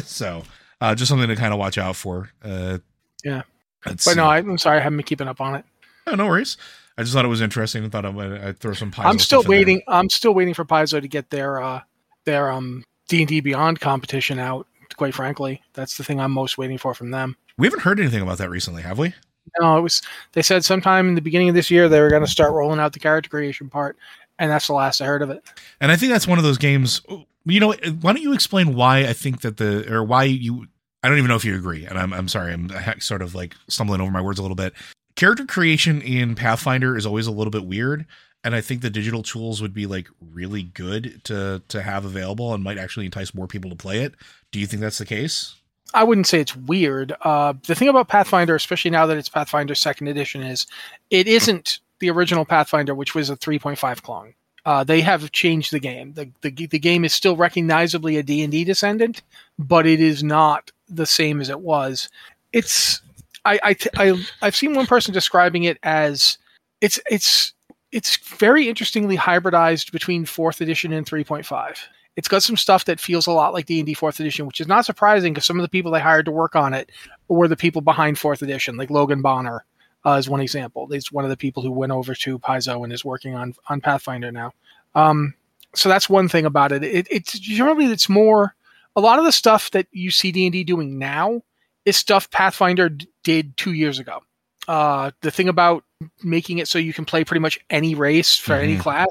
Speaker 2: So uh, just something to kind of watch out for. Uh,
Speaker 4: yeah, but no, I'm sorry, I haven't been keeping up on it.
Speaker 2: Oh, no worries. I just thought it was interesting and thought I'd, I'd throw some. Paizo
Speaker 4: I'm still waiting. I'm still waiting for Paizo to get their uh, their um D and D Beyond competition out quite frankly. That's the thing I'm most waiting for from them.
Speaker 2: We haven't heard anything about that recently, have we?
Speaker 4: No, it was. They said sometime in the beginning of this year they were going to start rolling out the character creation part, and that's the last I heard of it.
Speaker 2: And I think that's one of those games. You know, why don't you explain why I think that the or why you? I don't even know if you agree, and I'm I'm sorry, I'm sort of like stumbling over my words a little bit. Character creation in Pathfinder is always a little bit weird and I think the digital tools would be like really good to to have available and might actually entice more people to play it. Do you think that's the case?
Speaker 4: I wouldn't say it's weird. Uh, the thing about Pathfinder, especially now that it's Pathfinder Second Edition, is it isn't the original Pathfinder, which was a 3.5 clone. Uh, they have changed the game. The, the the game is still recognizably a D and D descendant, but it is not the same as it was. It's I, I, I I've seen one person describing it as it's it's it's very interestingly hybridized between fourth edition and 3.5 it's got some stuff that feels a lot like d&d fourth edition which is not surprising because some of the people they hired to work on it were the people behind fourth edition like logan bonner uh, is one example. He's one of the people who went over to paizo and is working on on pathfinder now. Um, so that's one thing about it. it it's generally it's more a lot of the stuff that you see d&d doing now is stuff pathfinder d- did two years ago uh, the thing about making it so you can play pretty much any race for mm-hmm. any class,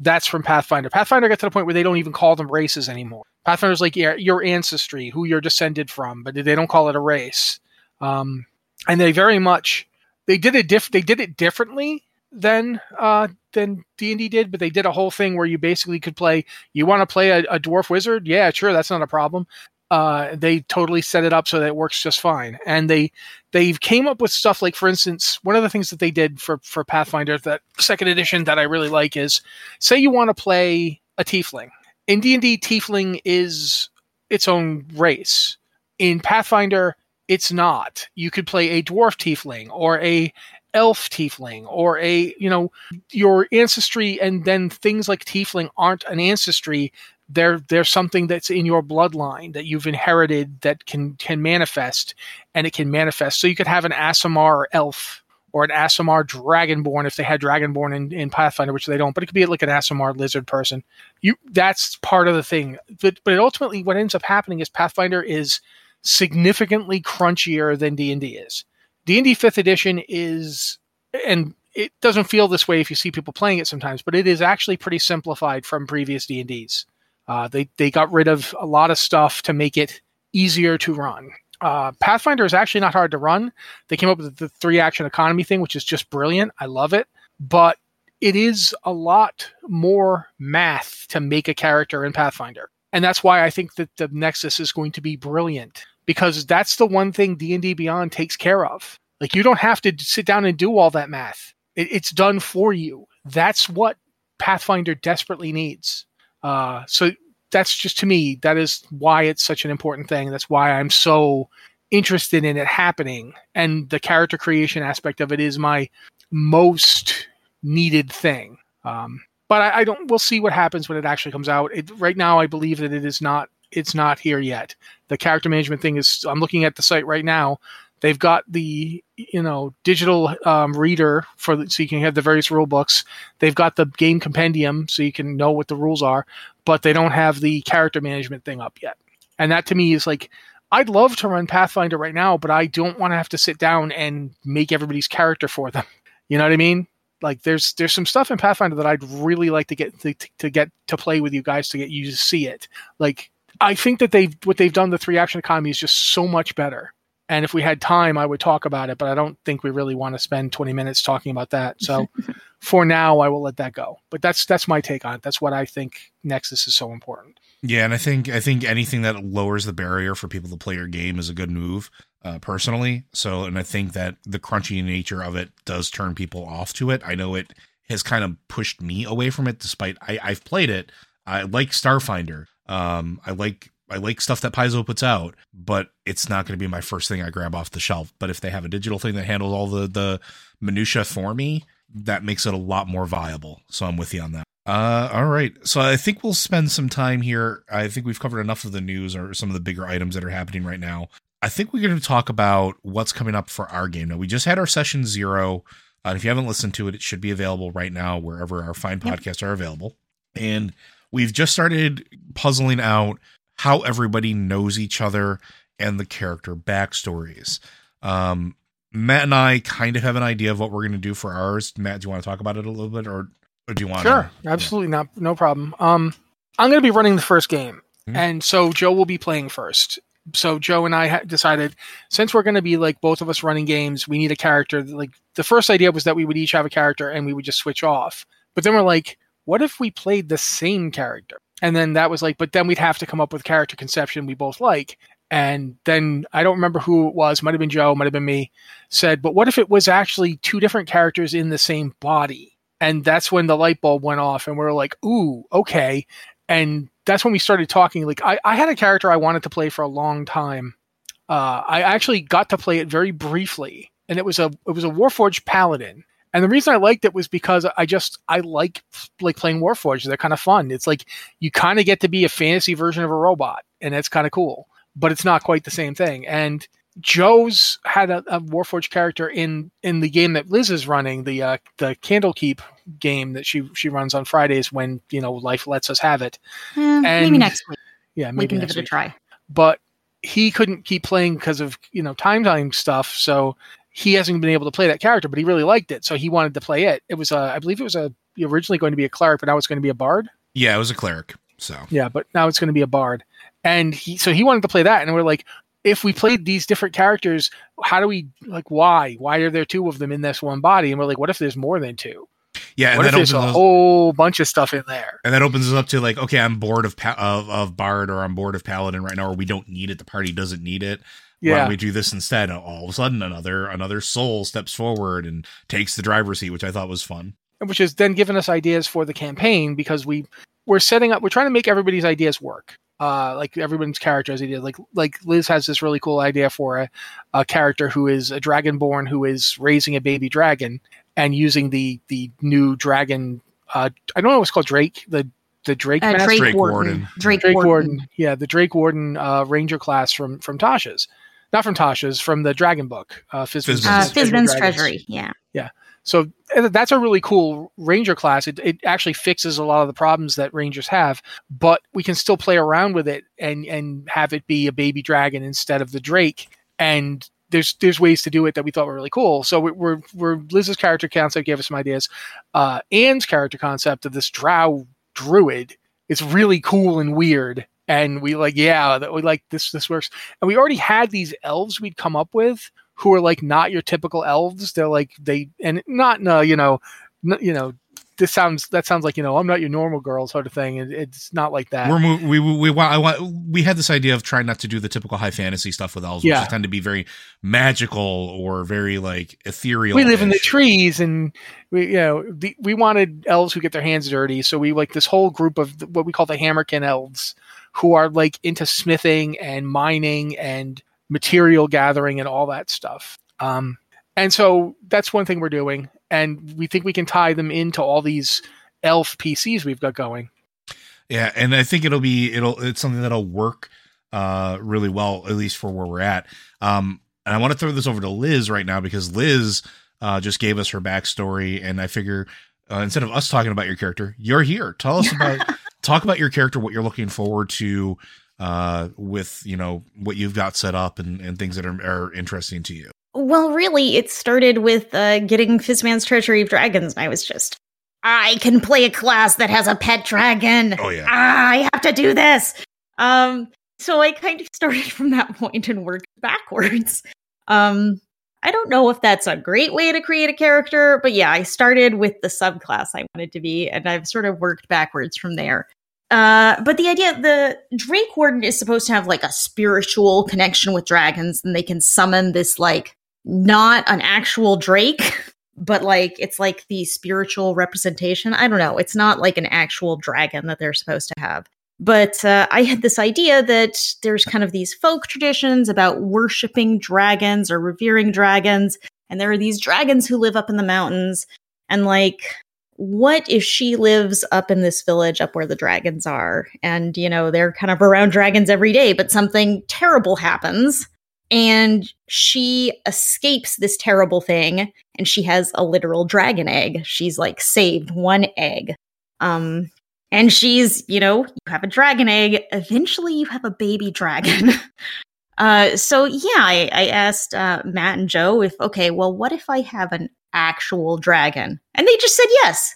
Speaker 4: that's from Pathfinder. Pathfinder got to the point where they don't even call them races anymore. Pathfinder's like your, your ancestry, who you're descended from, but they don't call it a race. Um, and they very much they did it diff- they did it differently than uh, than D and D did, but they did a whole thing where you basically could play. You want to play a, a, dwarf wizard? Yeah, sure, that's not a problem uh, they totally set it up so that it works just fine. And they they came up with stuff like, for instance, one of the things that they did for for Pathfinder that second edition that I really like is, say you want to play a tiefling. In D and D, tiefling is its own race. In Pathfinder, it's not. You could play a dwarf tiefling or a elf tiefling or a you know your ancestry and then things like tiefling aren't an ancestry there there's something that's in your bloodline that you've inherited that can can manifest and it can manifest so you could have an Aasimar elf or an Aasimar dragonborn if they had dragonborn in, in Pathfinder, which they don't, but it could be like an Aasimar lizard person. You that's part of the thing. But but ultimately what ends up happening is Pathfinder is significantly crunchier than D&D is. D&D 5th edition is and it doesn't feel this way if you see people playing it sometimes, but it is actually pretty simplified from previous D&Ds. Uh, they they got rid of a lot of stuff to make it easier to run. Uh, Pathfinder is actually not hard to run. They came up with the three action economy thing, which is just brilliant. I love it, but it is a lot more math to make a character in Pathfinder, and that's why I think that the Nexus is going to be brilliant because that's the one thing D and D Beyond takes care of. Like you don't have to sit down and do all that math; it, it's done for you. That's what Pathfinder desperately needs. Uh, so that's just to me, that is why it's such an important thing. That's why I'm so interested in it happening. And the character creation aspect of it is my most needed thing. Um, but I, I, don't. We'll see what happens when it actually comes out. It, right now, I believe that it is not. It's not here yet. The character management thing is. I'm looking at the site right now. They've got the you know digital um, reader for the, so you can have the various rule books. They've got the game compendium so you can know what the rules are, but they don't have the character management thing up yet. And that to me is like I'd love to run Pathfinder right now, but I don't want to have to sit down and make everybody's character for them. You know what I mean? Like there's there's some stuff in Pathfinder that I'd really like to get to, to get to play with you guys to get you to see it. Like I think that they've what they've done the three action economy is just so much better and if we had time i would talk about it but i don't think we really want to spend 20 minutes talking about that. So <laughs> for now i will let that go. But that's that's my take on it. That's what i think nexus is so important.
Speaker 2: Yeah and i think i think anything that lowers the barrier for people to play your game is a good move uh, personally. So and i think that the crunchy nature of it does turn people off to it. I know it has kind of pushed me away from it despite I, i've played it. I like starfinder. Um i like I like stuff that Paizo puts out, but it's not going to be my first thing I grab off the shelf. But if they have a digital thing that handles all the the minutia for me, that makes it a lot more viable. So I'm with you on that. Uh, all right. So I think we'll spend some time here. I think we've covered enough of the news or some of the bigger items that are happening right now. I think we're going to talk about what's coming up for our game. Now we just had our session zero. Uh, if you haven't listened to it, it should be available right now wherever our fine podcasts yep. are available. And we've just started puzzling out how everybody knows each other and the character backstories. Um, Matt and I kind of have an idea of what we're going to do for ours. Matt, do you want to talk about it a little bit, or, or do you want?
Speaker 4: To Sure, to, absolutely yeah. not, no problem. Um, I'm going to be running the first game, mm-hmm. and so Joe will be playing first. So Joe and I ha- decided since we're going to be like both of us running games, we need a character. Like the first idea was that we would each have a character and we would just switch off. But then we're like, what if we played the same character? And then that was like, but then we'd have to come up with character conception we both like. And then I don't remember who it was, might have been Joe, might have been me, said, but what if it was actually two different characters in the same body? And that's when the light bulb went off, and we are like, ooh, okay. And that's when we started talking. Like, I, I had a character I wanted to play for a long time. Uh, I actually got to play it very briefly, and it was a it was a Warforged Paladin and the reason I liked it was because I just I like like playing Warforged. They're kind of fun. It's like you kind of get to be a fantasy version of a robot, and it's kind of cool. But it's not quite the same thing. And Joe's had a, a Warforged character in in the game that Liz is running, the uh, the Candlekeep game that she she runs on Fridays when you know life lets us have it.
Speaker 3: Eh, and, maybe next week.
Speaker 4: Yeah, maybe
Speaker 3: we can give it
Speaker 4: week.
Speaker 3: a try.
Speaker 4: But he couldn't keep playing because of you know time time stuff. So he hasn't been able to play that character, but he really liked it, so he wanted to play it. It was a, I believe it was a originally going to be a cleric, but now it's going to be a bard.
Speaker 2: Yeah, it was a cleric. So
Speaker 4: yeah, but now it's going to be a bard, and he so he wanted to play that, and we're like, if we played these different characters, how do we like why? Why are there two of them in this one body? And we're like, what if there's more than two?
Speaker 2: Yeah,
Speaker 4: what
Speaker 2: and
Speaker 4: if there's a those, whole bunch of stuff in there?
Speaker 2: And that opens us up to like, okay, I'm bored of, pa- of of bard or I'm bored of paladin right now, or we don't need it. The party doesn't need it yeah. why don't we do this instead? And all of a sudden, another another soul steps forward and takes the driver's seat, which I thought was fun.
Speaker 4: Which has then given us ideas for the campaign because we we're setting up, we're trying to make everybody's ideas work. Uh, like everyone's character's idea. Like like Liz has this really cool idea for a, a character who is a dragonborn who is raising a baby dragon and using the the new dragon. Uh, I don't know what's called Drake. The the Drake,
Speaker 3: uh, Drake,
Speaker 2: Drake
Speaker 3: Warden.
Speaker 2: Warden.
Speaker 3: Drake,
Speaker 4: Drake
Speaker 3: Warden.
Speaker 4: Warden. Yeah, the Drake Warden uh, Ranger class from from Tasha's not from Tasha's, from the Dragon Book, uh, Fizban's,
Speaker 3: uh, Fizban's Treasury. Yeah,
Speaker 4: yeah. So that's a really cool Ranger class. It, it actually fixes a lot of the problems that Rangers have, but we can still play around with it and and have it be a baby dragon instead of the Drake. And there's there's ways to do it that we thought were really cool. So we're we're Liz's character concept gave us some ideas. Uh, Anne's character concept of this Drow druid is really cool and weird. And we like, yeah, that we like this. This works. And we already had these elves we'd come up with who are like not your typical elves. They're like they and not no, you know, n- you know, this sounds that sounds like you know I'm not your normal girl sort of thing. It, it's not like that.
Speaker 2: We're we we we want I want we had this idea of trying not to do the typical high fantasy stuff with elves,
Speaker 4: Yeah.
Speaker 2: which tend to be very magical or very like ethereal.
Speaker 4: we live in the trees and we you know the, we wanted elves who get their hands dirty so we like this whole group of what we call the hammerkin elves who are like into smithing and mining and material gathering and all that stuff um and so that's one thing we're doing and we think we can tie them into all these elf pcs we've got going
Speaker 2: Yeah, and I think it'll be it'll it's something that'll work uh really well at least for where we're at. Um and I want to throw this over to Liz right now because Liz uh just gave us her backstory and I figure uh, instead of us talking about your character, you're here. Tell us <laughs> about talk about your character, what you're looking forward to uh with, you know, what you've got set up and, and things that are, are interesting to you.
Speaker 3: Well, really, it started with uh, getting Fizban's Treasury of Dragons, and I was just, I can play a class that has a pet dragon.
Speaker 2: Oh, yeah.
Speaker 3: Ah, I have to do this. Um, so I kind of started <laughs> from that point and worked backwards. Um, I don't know if that's a great way to create a character, but yeah, I started with the subclass I wanted to be, and I've sort of worked backwards from there. Uh, but the idea, the Drake Warden is supposed to have like a spiritual connection with dragons, and they can summon this like not an actual Drake, <laughs> but like it's like the spiritual representation. I don't know. It's not like an actual dragon that they're supposed to have. But uh, I had this idea that there's kind of these folk traditions about worshiping dragons or revering dragons. And there are these dragons who live up in the mountains. And like, what if she lives up in this village up where the dragons are? And, you know, they're kind of around dragons every day, but something terrible happens and she escapes this terrible thing and she has a literal dragon egg she's like saved one egg um and she's you know you have a dragon egg eventually you have a baby dragon <laughs> uh so yeah i i asked uh matt and joe if okay well what if i have an actual dragon and they just said yes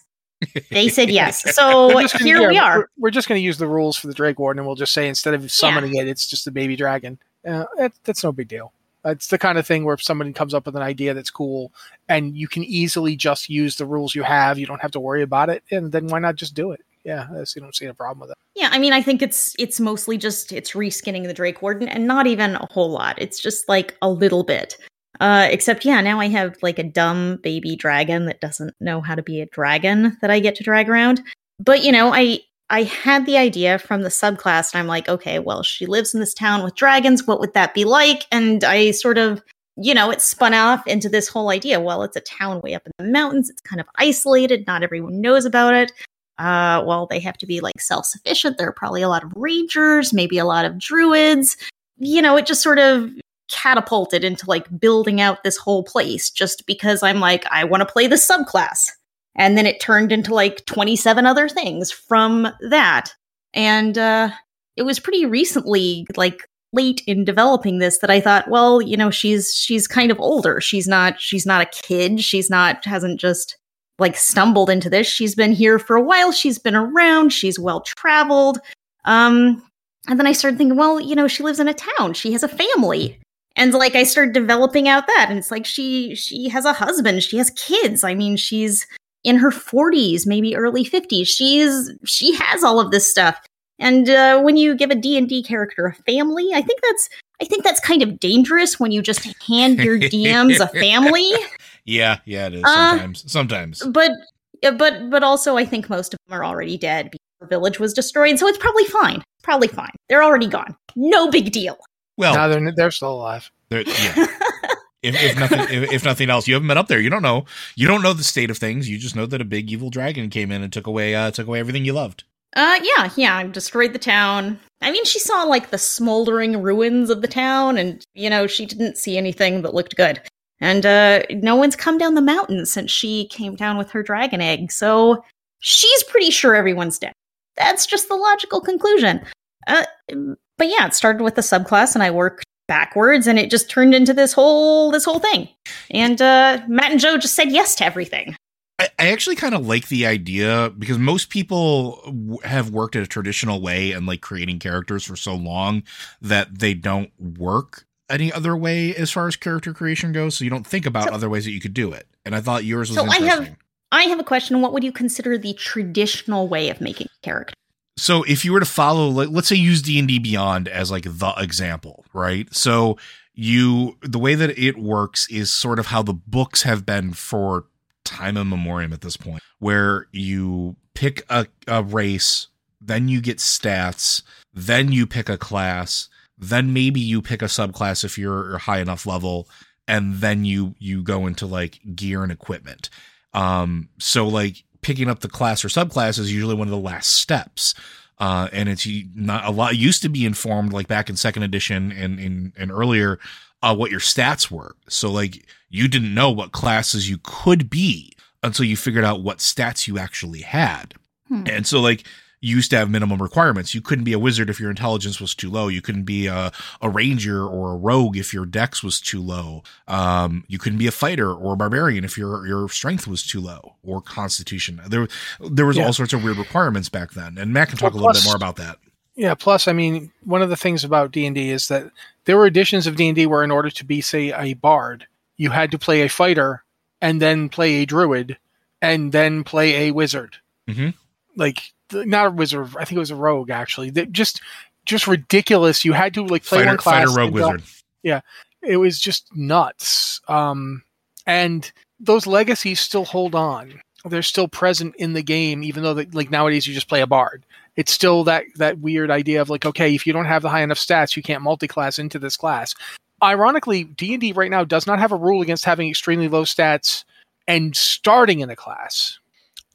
Speaker 3: they said yes <laughs> so
Speaker 4: gonna-
Speaker 3: here
Speaker 4: yeah,
Speaker 3: we are
Speaker 4: We're, we're just going to use the rules for the Drake Warden, and we'll just say instead of summoning it, it's just a baby dragon. Uh, that, that's no big deal. It's the kind of thing where if somebody comes up with an idea that's cool, and you can easily just use the rules you have, you don't have to worry about it, and then why not just do it? Yeah, I just don't see a problem with it.
Speaker 3: Yeah, I mean, I think it's it's mostly just it's reskinning the Drake Warden, and not even a whole lot. It's just like a little bit. Uh, except, yeah, now I have like a dumb baby dragon that doesn't know how to be a dragon that I get to drag around. But you know, I I had the idea from the subclass, and I'm like, okay, well, she lives in this town with dragons. What would that be like? And I sort of, you know, it spun off into this whole idea. Well, it's a town way up in the mountains. It's kind of isolated. Not everyone knows about it uh, well, they have to be like self sufficient. There are probably a lot of rangers, maybe a lot of druids. You know, it just sort of catapulted into like building out this whole place just because I'm like, I want to play the subclass. And then it turned into like 27 other things from that. And uh, it was pretty recently, like late in developing this, that I thought, well, you know, she's she's kind of older. She's not she's not a kid. She's not hasn't just like stumbled into this. She's been here for a while. She's been around. She's well traveled. Um, and then I started thinking, well, you know, she lives in a town. She has a family. And like I started developing out that, and it's like she she has a husband. She has kids. I mean, she's in her 40s, maybe early 50s. She's she has all of this stuff. And uh, when you give a D&D character a family, I think that's I think that's kind of dangerous when you just hand your <laughs> DMs a family.
Speaker 2: Yeah, yeah, it is
Speaker 3: Uh,
Speaker 2: sometimes. sometimes.
Speaker 3: but but but also I think most of them are already dead because the village was destroyed, so it's probably fine. Probably fine. They're already gone. No big deal.
Speaker 2: Well,
Speaker 4: no, they're they're still alive.
Speaker 2: There- <laughs> yeah. if, if nothing, if, if nothing else, you haven't been up there. You don't know. You don't know the state of things. You just know that a big evil dragon came in and took away, uh, took away everything you loved.
Speaker 3: Uh yeah, yeah, destroyed the town. I mean, she saw like the smoldering ruins of the town and you know, she didn't see anything that looked good. And uh no one's come down the mountain since she came down with her dragon egg. So she's pretty sure everyone's dead. That's just the logical conclusion. Uh but yeah, it started with the subclass and I worked backwards and it just turned into this whole this whole thing. And uh Matt and Joe just said yes to everything.
Speaker 2: I, I actually kind of like the idea because most people w- have worked in a traditional way and like creating characters for so long that they don't work any other way as far as character creation goes. So you don't think about
Speaker 3: So-
Speaker 2: other ways that you could do it. And I thought yours was
Speaker 3: So I have I have a question. What would you consider the traditional way of making a character?
Speaker 2: so if you were to follow like let's say use d&d beyond as like the example right so you the way that it works is sort of how the books have been for time immemorial at this point where you pick a, a race then you get stats then you pick a class then maybe you pick a subclass if you're high enough level and then you you go into like gear and equipment. Um so like picking up the class or subclass is usually one of the last steps. Uh and it's not a lot used to be informed like back in second edition and and, and earlier uh what your stats were. So like you didn't know what classes you could be until you figured out what stats you actually had.
Speaker 3: Hmm.
Speaker 2: and so like you used to have minimum requirements. You couldn't be a wizard if your intelligence was too low. You couldn't be a, a ranger or a rogue if your dex was too low. Um, you couldn't be a fighter or a barbarian if your your strength was too low or constitution. There there was
Speaker 4: Yeah.
Speaker 2: all sorts of weird requirements back then. And Matt can talk a little bit more about that.
Speaker 4: Yeah. Plus, I mean, one of the things about D and D is that there were editions of D and D where, in order to be, say, a bard, you had to play a fighter and then play a druid and then play a wizard.
Speaker 2: Mhm.
Speaker 4: Like not a wizard. I think it was a rogue actually. That just just ridiculous. You had to like play
Speaker 2: Fighter,
Speaker 4: one class.
Speaker 2: fighter, rogue, wizard.
Speaker 4: it was just nuts. Um, and those legacies still hold on. They're still present in the game, even though that like nowadays you just play a bard. It's still that that weird idea of like, okay, if you don't have the high enough stats, you can't multi-class into this class. Ironically, D and D right now does not have a rule against having extremely low stats and starting in a class.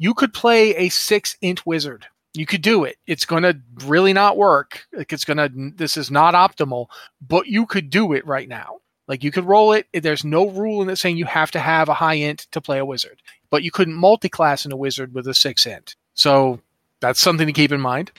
Speaker 4: You could play a six int wizard. You could do it. It's going to really not work. Like it's going to. This is not optimal, but you could do it right now. Like you could roll it. There's no rule in it saying you have to have a high int to play a wizard, but you couldn't multi-class in a wizard with a six int. So that's something to keep in mind.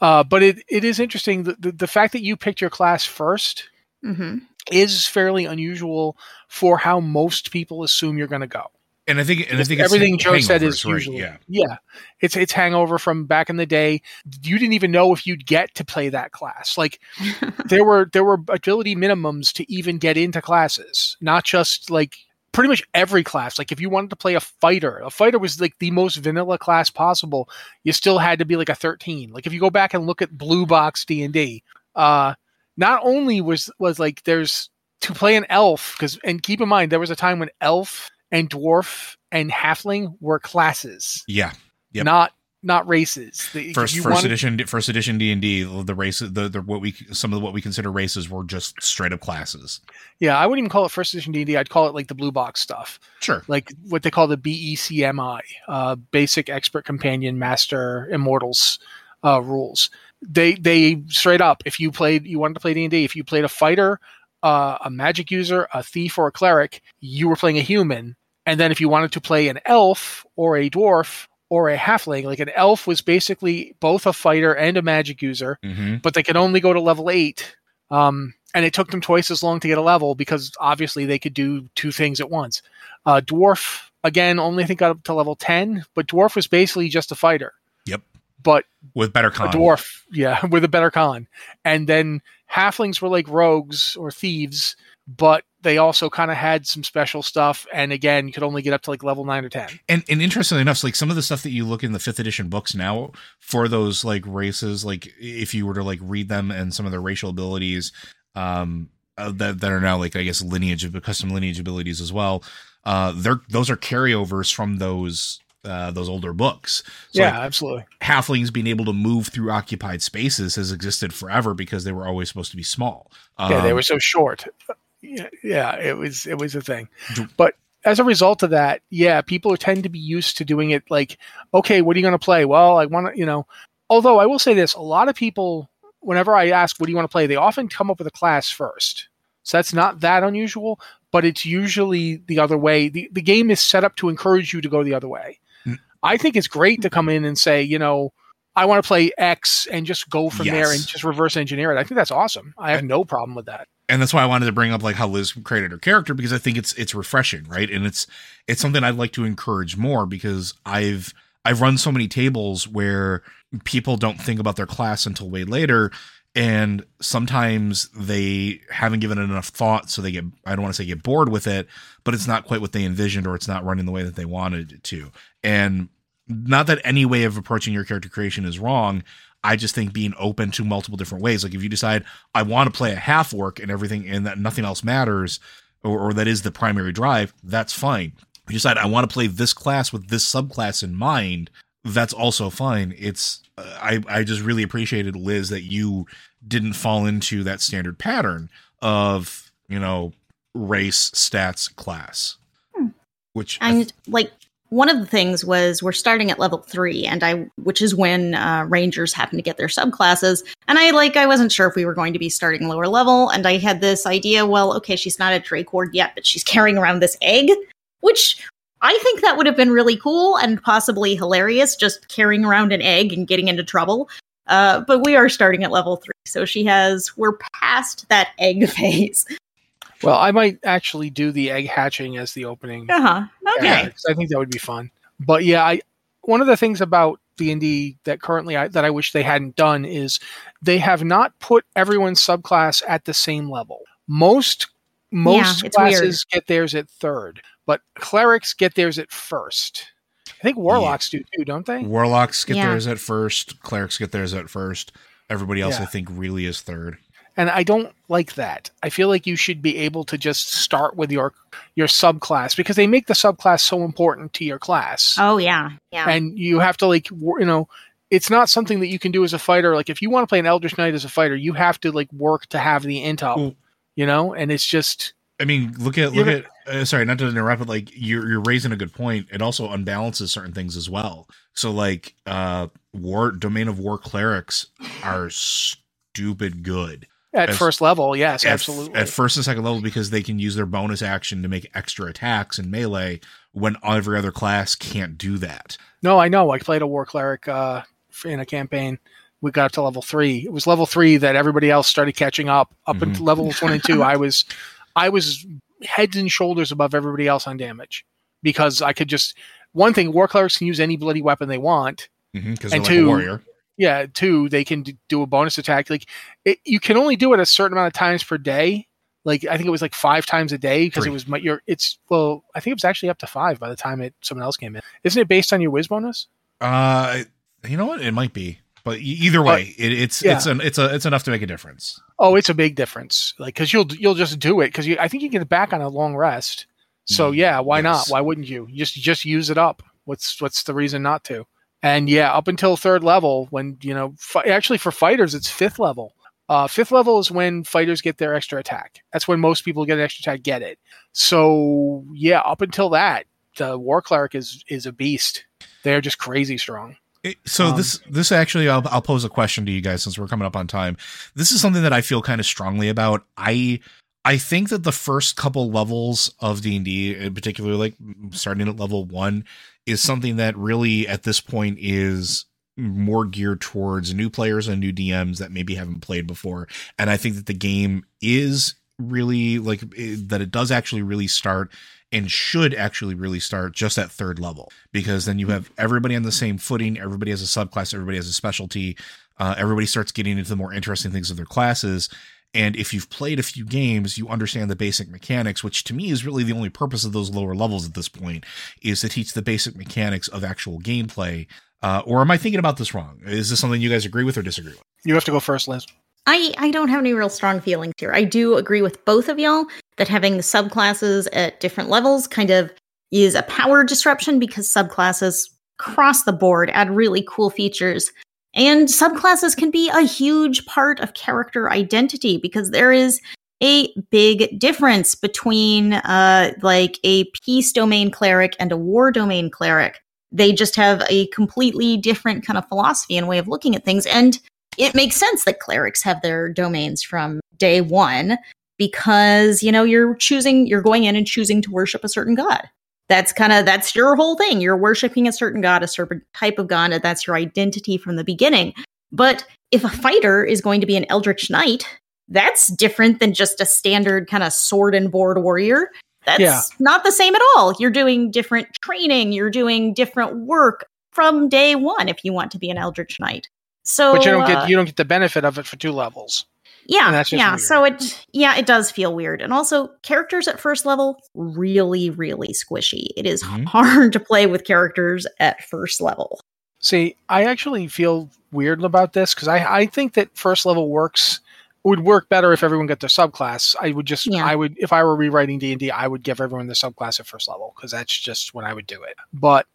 Speaker 4: Uh, but it, it is interesting the, the the fact that you picked your class first
Speaker 3: Mm-hmm.
Speaker 4: is fairly unusual for how most people assume you're going to go.
Speaker 2: And I think and I think it's
Speaker 4: everything Joe said is
Speaker 2: hangovers, right,
Speaker 4: usually
Speaker 2: yeah.
Speaker 4: yeah. It's it's hangover from back in the day. You didn't even know if you'd get to play that class. Like <laughs> there were there were agility minimums to even get into classes, not just like pretty much every class. Like if you wanted to play a fighter, a fighter was like the most vanilla class possible. You still had to be like a 13. Like if you go back and look at Blue Box D&D, uh not only was was like there's to play an elf because and keep in mind there was a time when elf and dwarf and halfling were classes,
Speaker 2: Yeah. Yep.
Speaker 4: not not races. The-
Speaker 2: First first
Speaker 4: wanted-
Speaker 2: edition first edition D and D the race the, the what we some of what we consider races were just straight up classes.
Speaker 4: Yeah, I wouldn't even call it first edition D&D. I'd call it like the blue box stuff.
Speaker 2: Sure.
Speaker 4: like what they call the BECMI, uh, Basic Expert Companion Master Immortals uh, rules. They they straight up, if you played, you wanted to play D and D, if you played a fighter, uh, a magic user, a thief, or a cleric, you were playing a human. And then if you wanted to play an elf or a dwarf or a halfling, like an elf was basically both a fighter and a magic user,
Speaker 2: Mm-hmm.
Speaker 4: but they could only go to level eight. Um, and it took them twice as long to get a level because obviously they could do two things at once. Uh, dwarf again only I think got up to level ten, but dwarf was basically just a fighter.
Speaker 2: Yep.
Speaker 4: But
Speaker 2: With better con.
Speaker 4: a dwarf, yeah, <laughs> with a better con. And then halflings were like rogues or thieves, but they also kind of had some special stuff. And again, you could only get up to like level nine or ten.
Speaker 2: and and interestingly enough, like some of the stuff that you look in the fifth edition books now for those like races, like if you were to like read them and some of their racial abilities, um, uh, that that are now like I guess lineage of custom lineage abilities as well. Uh, they're those are carryovers from those uh those older books. So
Speaker 4: yeah,
Speaker 2: like,
Speaker 4: absolutely.
Speaker 2: halflings being able to move through occupied spaces has existed forever because they were always supposed to be small.
Speaker 4: yeah, they
Speaker 2: Um,
Speaker 4: were so short. Yeah, yeah, it was it was a thing. But as a result of that, yeah, people tend to be used to doing it like, okay, what are you going to play? Well, I want to, you know. Although I will say this, a lot of people, whenever I ask, what do you want to play, they often come up with a class first. So that's not that unusual, but it's usually the other way. The the game is set up to encourage you to go the other way. I think it's great to come in and say, you know, I want to play X and just go from there and just reverse engineer it. I think that's awesome. I have no problem with that.
Speaker 2: and that's why I wanted to bring up like how Liz created her character because I think it's it's refreshing, right? And it's it's something I'd like to encourage more because I've I've run so many tables where people don't think about their class until way later and sometimes they haven't given it enough thought so they get i don't want to say get bored with it but it's not quite what they envisioned or it's not running the way that they wanted it to and not that any way of approaching your character creation is wrong. I just think being open to multiple different ways. Like if you decide i want to play a half orc and everything and that nothing else matters or, or that is the primary drive that's fine. If you decide i want to play this class with this subclass in mind that's also fine. It's I I just really appreciated Liz that you didn't fall into that standard pattern of you know race stats class,
Speaker 3: Hmm.
Speaker 2: which
Speaker 3: And like one of the things was we're starting at level three, and I, which is when uh, rangers happen to get their subclasses. And I like, I wasn't sure if we were going to be starting lower level, and I had this idea. Well, okay, she's not a Drake Ward yet, but she's carrying around this egg, which I think that would have been really cool and possibly hilarious, just carrying around an egg and getting into trouble. Uh, but we are starting at level three, so she has. We're past that egg <laughs> phase.
Speaker 4: Well, I might actually do the egg hatching as the opening.
Speaker 3: Uh huh. Okay.
Speaker 4: Yeah, 'cause I think that would be fun. But yeah, I one of the things about D and D that currently I, that I wish they hadn't done is they have not put everyone's subclass at the same level. Most most
Speaker 3: it's weird.
Speaker 4: classes get theirs at third, but clerics get theirs at first. I think warlocks do too, don't they?
Speaker 2: warlocks get
Speaker 3: Yeah.
Speaker 2: theirs at first, clerics get theirs at first. Everybody else,
Speaker 4: Yeah.
Speaker 2: I think, really is third.
Speaker 4: And I don't like that. I feel like you should be able to just start with your your subclass because they make the subclass so important to your class.
Speaker 3: Oh yeah, yeah.
Speaker 4: and you have to like you know it's not something that you can do as a fighter like if you want to play an eldritch knight as a fighter you have to like work to have the int up
Speaker 2: Well-
Speaker 4: you know and it's just
Speaker 2: I mean, look at
Speaker 4: You
Speaker 2: look
Speaker 4: ever-
Speaker 2: at. Uh, sorry, not to interrupt, but like you're you're raising a good point. It also unbalances certain things as well. So like, uh, war domain of war clerics are stupid good
Speaker 4: at
Speaker 2: As-
Speaker 4: first level yes
Speaker 2: at,
Speaker 4: absolutely.
Speaker 2: at first and second level because they can use their bonus action to make extra attacks in melee when every other class can't do that.
Speaker 4: no i know. I played a war cleric uh in a campaign. We got up to level three. It was level three that everybody else started catching up. Up
Speaker 2: Mhm.
Speaker 4: until levels <laughs> one and two i was i was heads and shoulders above everybody else on damage. Because i could just one thing war clerics can use any bloody weapon they want.
Speaker 2: Because
Speaker 4: And
Speaker 2: like
Speaker 4: two,
Speaker 2: a warrior.
Speaker 4: Yeah two they can do a bonus attack like it, you can only do it a certain amount of times per day like i think it was like five times a day because it was my, your it's well i think it was actually up to five by the time it someone else came in. Isn't it based on your whiz bonus?
Speaker 2: Uh, you know what? It might be, but either way, it, it's
Speaker 4: yeah.
Speaker 2: it's an it's a it's enough to make a difference.
Speaker 4: oh it's a big difference like because you'll you'll just do it because you i think you get back on a long rest. So
Speaker 2: Mm,
Speaker 4: yeah why not? why wouldn't you You? Just just use it up. What's what's the reason not to and yeah up until third level when you know fi- actually for fighters it's fifth level. Uh, fifth level is when fighters get their extra attack. That's when most people get an extra attack get it. So yeah up until that the war cleric is is a beast. They're just crazy strong.
Speaker 2: It- so
Speaker 4: Um,
Speaker 2: this this actually I'll, I'll pose a question to you guys since we're coming up on time. This is something that i feel kind of strongly about. I i think that the first couple levels of d&d in particular like starting at level one is something that really at this point is more geared towards new players and new dms that maybe haven't played before. And i think that the game is really like eh, that it does actually really start and should actually really start just at third level because then you have everybody on the same footing everybody has a subclass everybody has a specialty uh, everybody starts getting into the more interesting things of their classes and if you've played a few games you understand the basic mechanics which to me is really the only purpose of those lower levels at this point is to teach the basic mechanics of actual gameplay uh, or am i thinking about this wrong is this something you guys agree with or disagree with
Speaker 4: you have to go first liz
Speaker 3: I, I don't have any real strong feelings here. I do agree with both of y'all that having the subclasses at different levels kind of is a power disruption because subclasses across the board add really cool features. And subclasses can be a huge part of character identity because there is a big difference between uh, like a peace domain cleric and a war domain cleric. They just have a completely different kind of philosophy and way of looking at things. And it makes sense that clerics have their domains from day one because you know you're choosing you're going in and choosing to worship a certain god that's kind of that's your whole thing you're worshiping a certain god a certain type of god and that's your identity from the beginning but if a fighter is going to be an eldritch knight that's different than just a standard kind of sword and board warrior. That's
Speaker 4: Yeah.
Speaker 3: not the same at all. You're doing different training, you're doing different work from day one if you want to be an Eldritch Knight. So
Speaker 4: but you don't
Speaker 3: uh,
Speaker 4: get you don't get the benefit of it for two levels.
Speaker 3: Yeah,
Speaker 4: And that's just
Speaker 3: yeah.
Speaker 4: weird.
Speaker 3: So it, yeah, it does feel weird, and also characters at first level really, really squishy. It is
Speaker 4: Mm-hmm.
Speaker 2: Mhm.
Speaker 3: hard to play with characters at first level.
Speaker 4: See, I actually feel weird about this because I, I think that first level works would work better if everyone got their subclass. I would just
Speaker 3: Yeah.
Speaker 4: I would if I were rewriting D and D, I would give everyone the subclass at first level because that's just when I would do it. But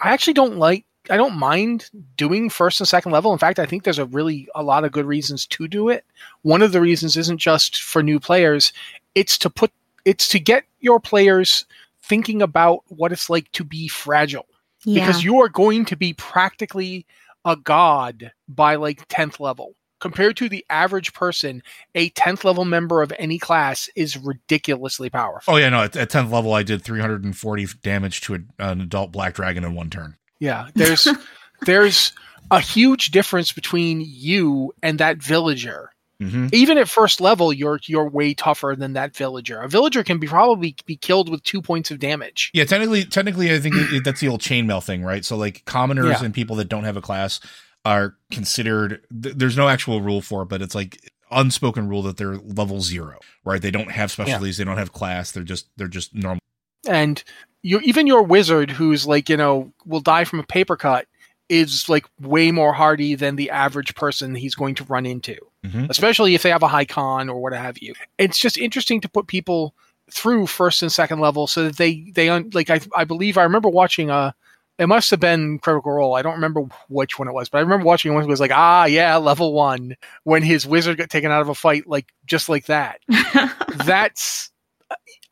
Speaker 4: I actually don't like I don't mind doing first and second level. In fact, I think there's a really a lot of good reasons to do it. One of the reasons isn't just for new players; it's to put it's to get your players thinking about what it's like to be fragile
Speaker 3: Yeah,
Speaker 4: because you are going to be practically a god by like 10th level compared to the average person a 10th level member of any class is ridiculously powerful
Speaker 2: Oh yeah, no. At, at tenth level, I did 340 damage to a, an adult black dragon in one turn.
Speaker 4: Yeah there's <laughs> there's a huge difference between you and that villager
Speaker 2: Mm-hmm.
Speaker 4: even at first level you're you're way tougher than that villager a villager can be probably be killed with two points of damage
Speaker 2: Yeah, technically, technically, I think that's the old chainmail thing, right? So like commoners
Speaker 4: Yeah.
Speaker 2: and people that don't have a class are considered. Th- there's no actual rule for it, but it's like unspoken rule that they're level zero, right? They don't have specialties, they don't have class. They're just they're just normal.
Speaker 4: and you even your wizard who's like you know will die from a paper cut is like way more hardy than the average person he's going to run into
Speaker 2: Mhm.
Speaker 4: especially if they have a high con or what have you. It's just interesting to put people through first and second level so that they they un, like I, I believe i remember watching a it must have been critical role. I don't remember which one it was but i remember watching one who was like ah yeah level one when his wizard got taken out of a fight like just like that. <laughs> That's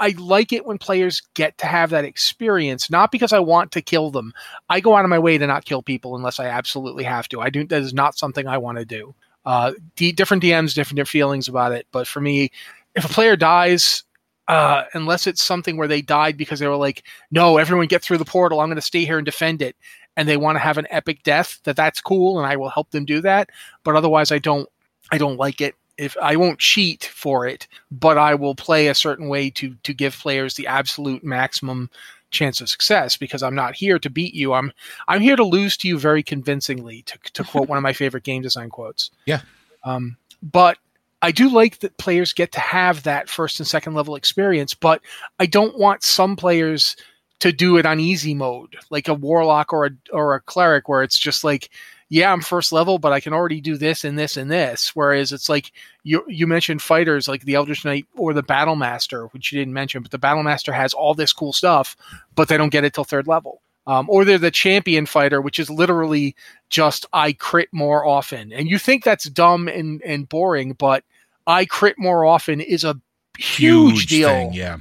Speaker 4: I like it when players get to have that experience, not because I want to kill them. I go out of my way to not kill people unless I absolutely have to. I do that is not something I want to do. Uh, D, different DMs, different feelings about it. But for me, if a player dies, uh, unless it's something where they died because they were like, "No, everyone get through the portal. I'm going to stay here and defend it," and they want to have an epic death, that that's cool, and I will help them do that. But otherwise, I don't. I don't like it. If I won't cheat for it, but I will play a certain way to to give players the absolute maximum chance of success because I'm not here to beat you. I'm I'm here to lose to you very convincingly. To to <laughs> quote one of my favorite game design quotes.
Speaker 2: Yeah.
Speaker 4: Um, but I do like that players get to have that first and second level experience, but I don't want some players to do it on easy mode, like a warlock or a or a cleric, where it's just like, yeah, I'm first level, but I can already do this and this and this. Whereas it's like you you mentioned fighters like the Eldritch Knight or the Battle Master, which you didn't mention, but the Battle Master has all this cool stuff, but they don't get it till third level. Um, or they're the champion fighter, which is literally just I crit more often. And you think that's dumb and, and boring, but I crit more often is a huge, deal.
Speaker 2: thing, yeah.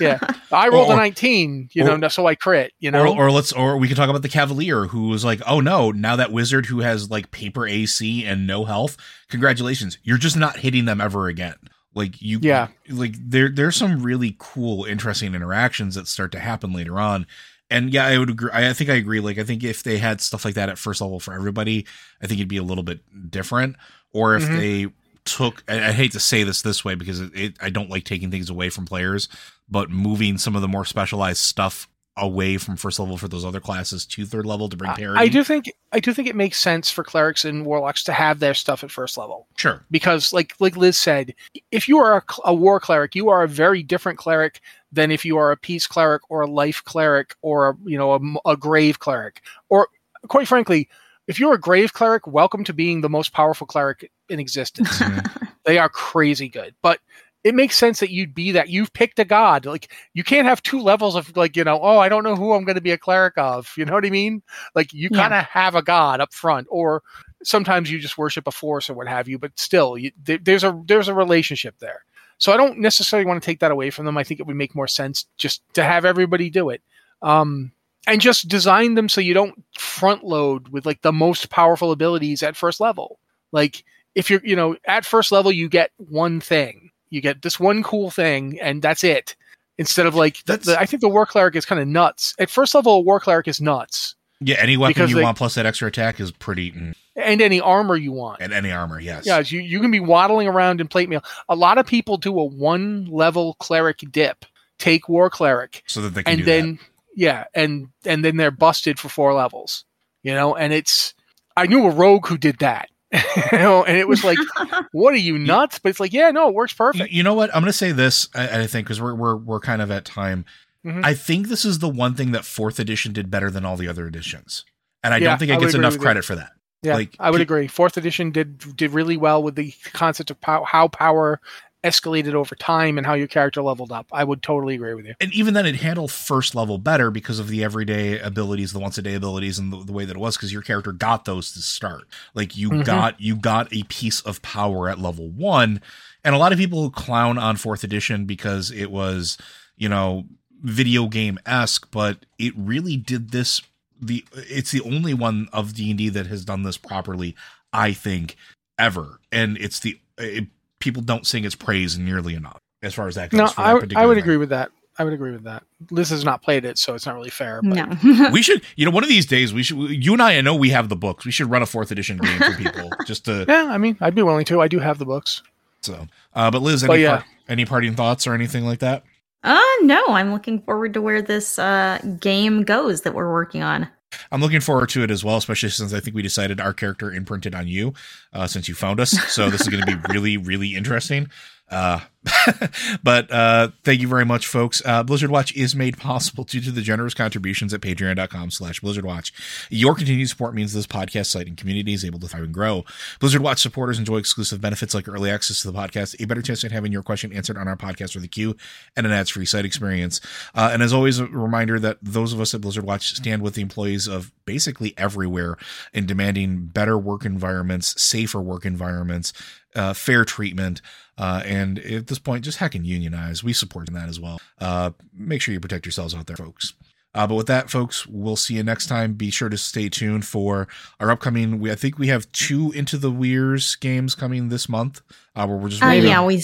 Speaker 4: Yeah. I <laughs> rolled
Speaker 2: Or-
Speaker 4: a 19, you
Speaker 2: or-
Speaker 4: know, so I crit, you know.
Speaker 2: Or, or let's or we can talk about the Cavalier who was like, oh no, now that wizard who has like paper AC and no health, congratulations, you're just not hitting them ever again. Like you,
Speaker 4: Yeah.
Speaker 2: Like there, there's some really cool, interesting interactions that start to happen later on. And yeah, I would agree. I I think I agree. Like I think if they had stuff like that at first level for everybody, I think it'd be a little bit different. Or if
Speaker 4: Mhm.
Speaker 2: they took, I, I hate to say this this way because it, it, I don't like taking things away from players, but moving some of the more specialized stuff away from first level for those other classes to third level to bring parity.
Speaker 4: I do think I do think it makes sense for clerics and warlocks to have their stuff at first level.
Speaker 2: Sure.
Speaker 4: because like like Liz said, if you are a, a war cleric, you are a very different cleric than if you are a peace cleric or a life cleric or a, you know a grave cleric. Or quite frankly, if you're a grave cleric, welcome to being the most powerful cleric in existence. <laughs> they are crazy good, but it makes sense that you'd be that. You've picked a god. Like you can't have two levels of like you know. Oh, I don't know who I'm going to be a cleric of. You know what I mean? Like you
Speaker 3: Yeah.
Speaker 4: kind of have a god up front, or sometimes you just worship a force or what have you. But still, you, there, there's a there's a relationship there. So I don't necessarily want to take that away from them. I think it would make more sense just to have everybody do it. Um, and just design them so you don't front load with like the most powerful abilities at first level. Like if you're, you know, at first level you get one thing. You get this one cool thing and that's it. Instead of like the,
Speaker 2: That's-
Speaker 4: the- I think the war cleric is kind of nuts. At first level a war cleric is nuts
Speaker 2: Yeah, any weapon
Speaker 4: Because
Speaker 2: you
Speaker 4: they-
Speaker 2: want plus that extra attack is pretty. Mm,
Speaker 4: and any armor you want.
Speaker 2: and any armor, yes.
Speaker 4: Yeah, you, you can be waddling around in plate mail. A lot of people do a one level cleric dip, take war cleric,
Speaker 2: So that they can
Speaker 4: and then yeah, and and then they're busted for four levels. You know, and it's I knew a rogue who did that. <laughs> you know, and it was like, <laughs> what are you nuts? But it's like, yeah, no, it works perfect.
Speaker 2: You know what? I'm going to say this. I, I think because we're we're we're kind of at time.
Speaker 4: Mhm.
Speaker 2: I think this is the one thing that fourth edition did better than all the other editions, and I
Speaker 4: Yeah,
Speaker 2: don't think it gets enough
Speaker 4: with you.
Speaker 2: credit for that.
Speaker 4: Yeah,
Speaker 2: like,
Speaker 4: I would
Speaker 2: pe-
Speaker 4: agree. Fourth edition did did really well with the concept of pow- how power escalated over time and how your character leveled up. I would totally agree with you.
Speaker 2: and even then it handled first level better because of the everyday abilities the once a day abilities and the, the way that it was because your character got those to start like you
Speaker 4: Mhm.
Speaker 2: got you got a piece of power at level one and a lot of people clown on fourth edition because it was you know video game esque but it really did this the it's the only one of d&d that has done this properly i think ever and it's the it, people don't sing its praise nearly enough as far as that goes
Speaker 4: No,
Speaker 2: for
Speaker 4: I,
Speaker 2: that
Speaker 4: would- I
Speaker 2: particular
Speaker 4: would
Speaker 2: thing.
Speaker 4: agree with that. I would agree with that. Liz has not played it, so it's not really fair. But
Speaker 3: No. <laughs> <laughs>
Speaker 2: we should you know one of these days we should you and i i know we have the books we should run a fourth edition game for people <laughs> just to
Speaker 4: yeah, I mean, I'd be willing to. I do have the books.
Speaker 2: so uh but liz
Speaker 4: But
Speaker 2: any,
Speaker 4: yeah.
Speaker 2: par- any parting thoughts or anything like that
Speaker 3: uh no, I'm looking forward to where this uh game goes that we're working on.
Speaker 2: I'm looking forward to it as well especially since i think we decided our character imprinted on you uh since you found us. So this is going to be really really interesting uh <laughs> but uh thank you very much folks. Uh blizzard watch is made possible due to the generous contributions at patreon.com slash blizzard watch. Your continued support means this podcast site and community is able to thrive and grow. Blizzard watch supporters enjoy exclusive benefits like early access to the podcast a better chance at having your question answered on our podcast or the queue and an ads free site experience. Uh, and as always a reminder that those of us at blizzard watch stand with the employees of basically everywhere in demanding better work environments safer work environments uh, fair treatment, uh, and at this point, just heckin' unionize. We support that as well. Uh, make sure you protect yourselves out there, folks. Uh, but with that, folks, we'll see you next time. Be sure to stay tuned for our upcoming. We I think we have two Into the Weirs games coming this month. Uh, where we're just
Speaker 3: Uh,
Speaker 2: waiting-
Speaker 3: yeah, we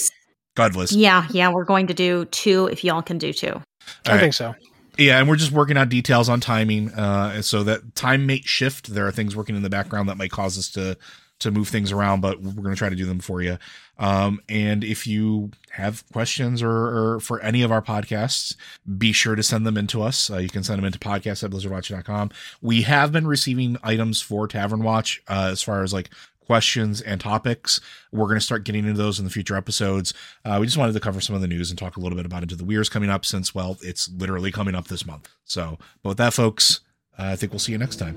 Speaker 2: Godless.
Speaker 3: yeah, yeah, we're going to do two if y'all can do two.
Speaker 2: All
Speaker 4: I
Speaker 2: right.
Speaker 4: think so.
Speaker 2: Yeah, and we're just working out details on timing, uh, so that time may shift. There are things working in the background that might cause us to to move things around, but we're going to try to do them for you. Um, and if you have questions or, or for any of our podcasts, be sure to send them in to us. Uh, you can send them into podcast at blizzardwatch.com. We have been receiving items for Tavern Watch uh, as far as like questions and topics. We're going to start getting into those in the future episodes. Uh, we just wanted to cover some of the news and talk a little bit about Into the Weirs coming up since, well, it's literally coming up this month. So, but with that, folks, uh, I think we'll see you next time.